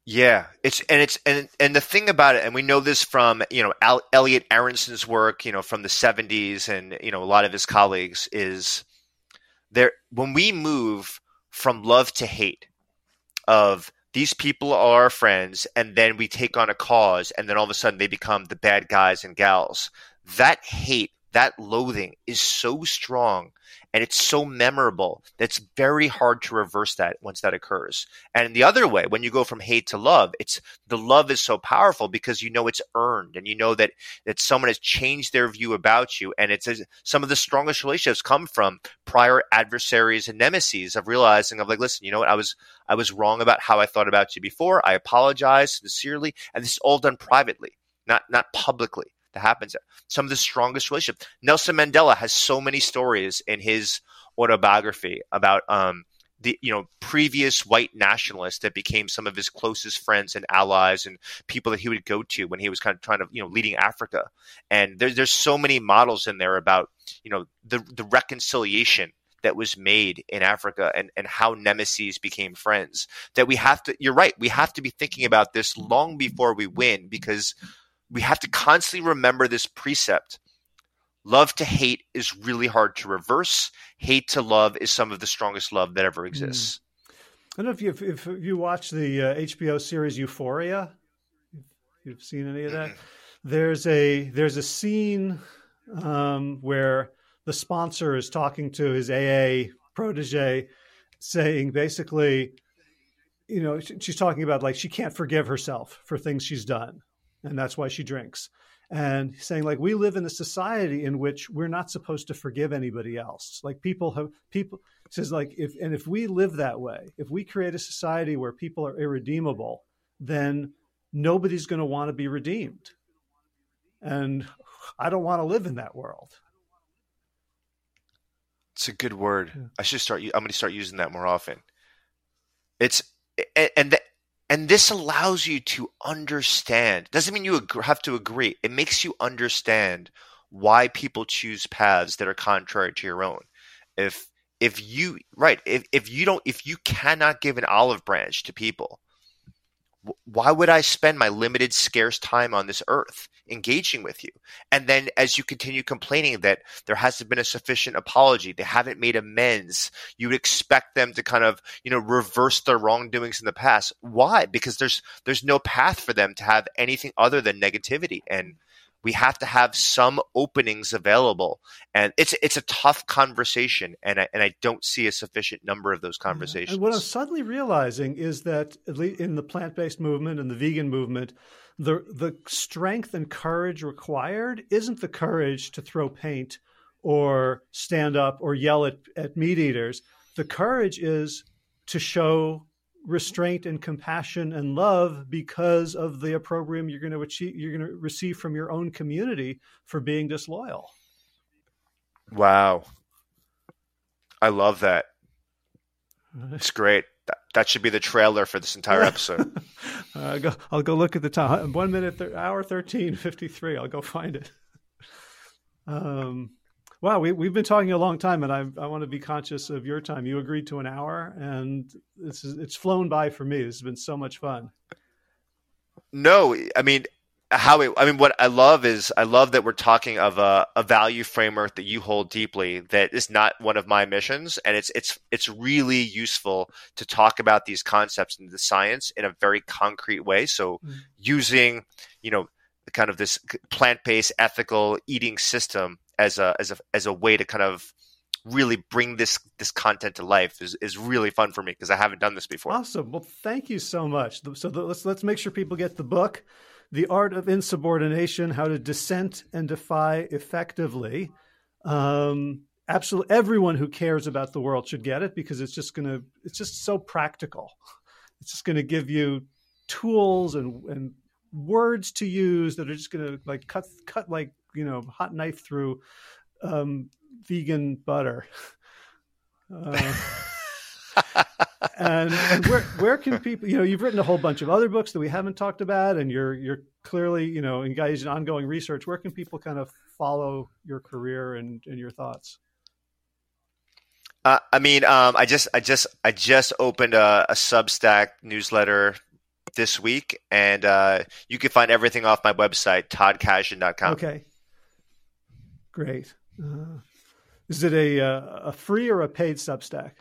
Speaker 2: Yeah, it's and it's and and the thing about it, and we know this from you know Al, Elliot Aronson's work, you know from the '70s, and you know a lot of his colleagues is there when we move from love to hate of these people are our friends, and then we take on a cause, and then all of a sudden they become the bad guys and gals. That hate, that loathing is so strong and it's so memorable that's very hard to reverse that once that occurs. And the other way, when you go from hate to love, it's the love is so powerful because you know it's earned and you know that that someone has changed their view about you. And it's some of the strongest relationships come from prior adversaries and nemesis of realizing of like, listen, you know what, I was I was wrong about how I thought about you before. I apologize sincerely, and this is all done privately, not not publicly that happens. Some of the strongest relationships. Nelson Mandela has so many stories in his autobiography about um, the you know previous white nationalists that became some of his closest friends and allies and people that he would go to when he was kind of trying to you know leading Africa. And there's there's so many models in there about you know the the reconciliation that was made in Africa and, and how nemesis became friends. That we have to, you're right, we have to be thinking about this long before we win because we have to constantly remember this precept. Love to hate is really hard to reverse. Hate to love is some of the strongest love that ever exists. Mm.
Speaker 1: I don't know if you if you watch the uh, HBO series Euphoria, if you've seen any of that. Mm-hmm. There's a there's a scene um, where the sponsor is talking to his AA protege, saying basically, you know, she's talking about like she can't forgive herself for things she's done, and that's why she drinks. And saying like we live in a society in which we're not supposed to forgive anybody else. Like people have people says like if and if we live that way, if we create a society where people are irredeemable, then nobody's going to want to be redeemed. And I don't want to live in that world.
Speaker 2: It's a good word. Yeah. I should start. I'm going to start using that more often. It's and and this allows you to understand. Doesn't mean you have to agree. It makes you understand why people choose paths that are contrary to your own. If if you right if, if you don't if you cannot give an olive branch to people why would I spend my limited, scarce time on this earth engaging with you? And then as you continue complaining that there hasn't been a sufficient apology, they haven't made amends, you would expect them to kind of, you know, reverse their wrongdoings in the past. Why? Because there's there's no path for them to have anything other than negativity. And we have to have some openings available and it's it's a tough conversation and I, and I don't see a sufficient number of those conversations.
Speaker 1: And what I'm suddenly realizing is that at least in the plant-based movement and the vegan movement the the strength and courage required isn't the courage to throw paint or stand up or yell at, at meat eaters. The courage is to show restraint and compassion and love because of the opprobrium you're going to achieve you're going to receive from your own community for being disloyal.
Speaker 2: Wow. I love that. It's great. That, that should be the trailer for this entire episode.
Speaker 1: Uh, go, i'll go look at the time one minute th- hour 13 53 i'll go find it. Um Wow, we, we've been talking a long time, and I, I want to be conscious of your time. You agreed to an hour, and this is, it's flown by for me. This has been so much fun.
Speaker 2: No, I mean, how it, I mean, what I love is I love that we're talking of a, a value framework that you hold deeply. That is not one of my missions, and it's it's it's really useful to talk about these concepts and the science in a very concrete way. So, mm-hmm. using you know kind of this plant based ethical eating system as a as a as a way to kind of really bring this this content to life is, is really fun for me because I haven't done this before.
Speaker 1: Awesome. Well, thank you so much. So the, let's let's make sure people get the book, "The Art of Insubordination: How to Dissent and Defy Effectively." Um, absolutely, everyone who cares about the world should get it because it's just gonna it's just so practical. It's just gonna give you tools and and words to use that are just gonna like cut cut like you know hot knife through um, vegan butter. Uh, and, and where where can people you know you've written a whole bunch of other books that we haven't talked about and you're you're clearly you know engaged in ongoing research where can people kind of follow your career and, and your thoughts
Speaker 2: uh, I mean, um, I just, I just, I just opened a, a Substack newsletter this week, and uh, you can find everything off my website, toddkashdan.com.
Speaker 1: Okay. Great. Uh, is it a uh, a free or a paid Substack?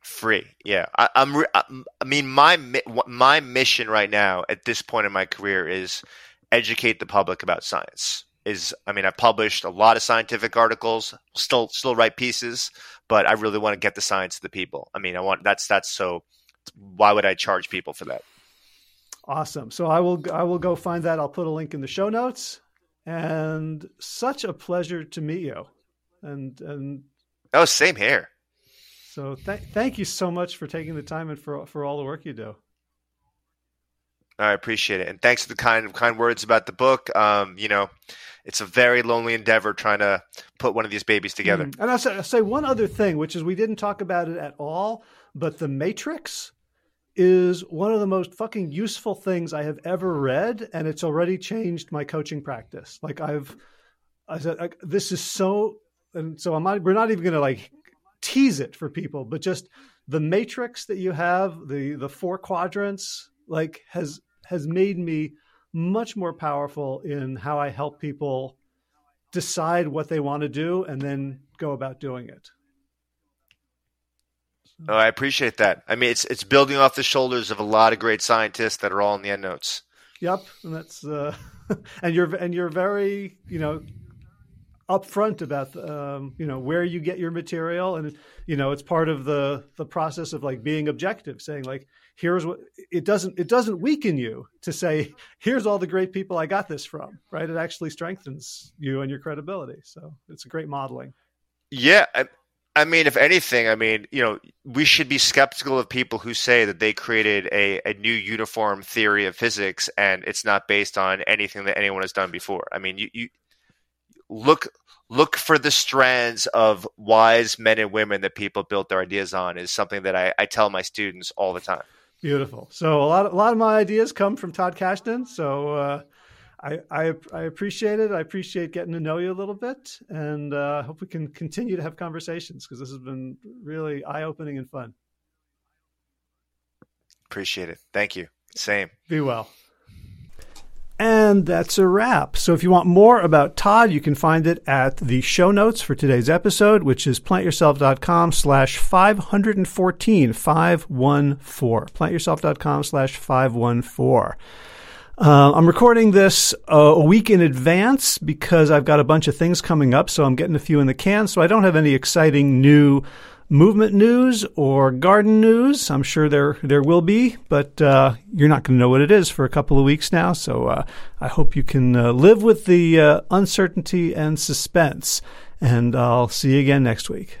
Speaker 2: Free, yeah. I, am I mean, my my mission right now at this point in my career is educate the public about science. Is I mean, I published a lot of scientific articles, still still write pieces, but I really want to get the science to the people. I mean, I want that's that's so. Why would I charge people for that?
Speaker 1: Awesome. So I will I will go find that. I'll put a link in the show notes and such a pleasure to meet you. And and
Speaker 2: oh, same here.
Speaker 1: So th- thank you so much for taking the time and for for all the work you do.
Speaker 2: I appreciate it, and thanks for the kind kind words about the book. Um, you know, it's a very lonely endeavor trying to put one of these babies together. Mm.
Speaker 1: And I'll say, I'll say one other thing, which is we didn't talk about it at all, but the Matrix is one of the most fucking useful things I have ever read, and it's already changed my coaching practice. Like I've, I said, this is so, and so I'm not. We're not even going to like tease it for people, but just the matrix that you have, the the four quadrants, like has has made me much more powerful in how I help people decide what they want to do and then go about doing it.
Speaker 2: Oh, I appreciate that. I mean, it's it's building off the shoulders of a lot of great scientists that are all in the endnotes.
Speaker 1: Yep, and that's uh, and you're and you're very you know upfront about um, you know where you get your material, and you know it's part of the the process of like being objective, saying like here's what it doesn't it doesn't weaken you to say here's all the great people I got this from, right? It actually strengthens you and your credibility. So it's a great modeling.
Speaker 2: Yeah, I, mean, if anything, I mean, you know, we should be skeptical of people who say that they created a, a new uniform theory of physics and it's not based on anything that anyone has done before. I mean, you, you look look for the strands of wise men and women that people built their ideas on is something that I, I tell my students all the time.
Speaker 1: Beautiful. So a lot, a lot of my ideas come from Todd Kashdan. So uh, I, I, I appreciate it. I appreciate getting to know you a little bit, and uh, hope we can continue to have conversations because this has been really eye opening and fun.
Speaker 2: Appreciate it. Thank you. Same.
Speaker 1: Be well. And that's a wrap. So if you want more about Todd, you can find it at the show notes for today's episode, which is plantyourself.com slash 514, 514. Plantyourself.com slash 514. Uh, I'm recording this uh, a week in advance because I've got a bunch of things coming up, so I'm getting a few in the can. So I don't have any exciting new movement news or garden news. I'm sure there there will be, but uh, you're not going to know what it is for a couple of weeks now. So uh, I hope you can uh, live with the uh, uncertainty and suspense. And I'll see you again next week.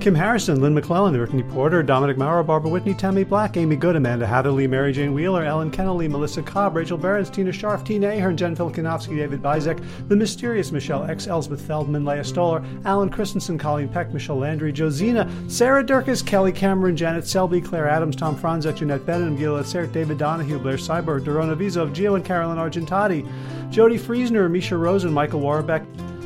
Speaker 1: Kim Harrison, Lynn McClellan, Brittany Porter, Dominic Maurer, Barbara Whitney, Tammy Black, Amy Good, Amanda Hatherley, Mary Jane Wheeler, Ellen Kennelly, Melissa Cobb, Rachel Behrens, Tina Scharf, Tina Ahern, Jen Filkinovsky, David Bizek, The Mysterious Michelle X, Elsbeth Feldman, Leah Stoller, Alan Christensen, Colleen Peck, Michelle Landry, Josina, Sarah Durkis, Kelly Cameron, Janet Selby, Claire Adams, Tom Franzek, Jeanette Bennett, Gila Sert, David Donahue, Blair Cyber, Dorona Vizov, Gio and Carolyn Argentati, Jody Friesner, Misha Rosen, Michael Warbeck,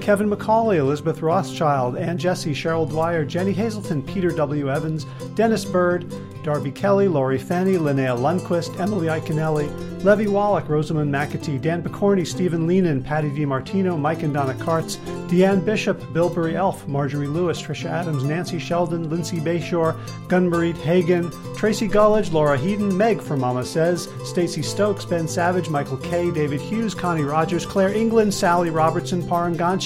Speaker 1: Kevin McCauley, Elizabeth Rothschild, Ann Jesse, Cheryl Dwyer, Jenny Hazelton, Peter W. Evans, Dennis Bird, Darby Kelly, Laurie Fanny, Linnea Lundquist, Emily Iconelli, Levy Wallach, Rosamund McAtee, Dan Picorni, Stephen Leenan, Patty DiMartino, Mike and Donna Kartz, Deanne Bishop, Billbury Elf, Marjorie Lewis, Trisha Adams, Nancy Sheldon, Lindsay Bayshore, Gunmarie Hagen, Tracy Gullidge, Laura Heaton, Meg from Mama Says, Stacy Stokes, Ben Savage, Michael K, David Hughes, Connie Rogers, Claire England, Sally Robertson, Paranganchi.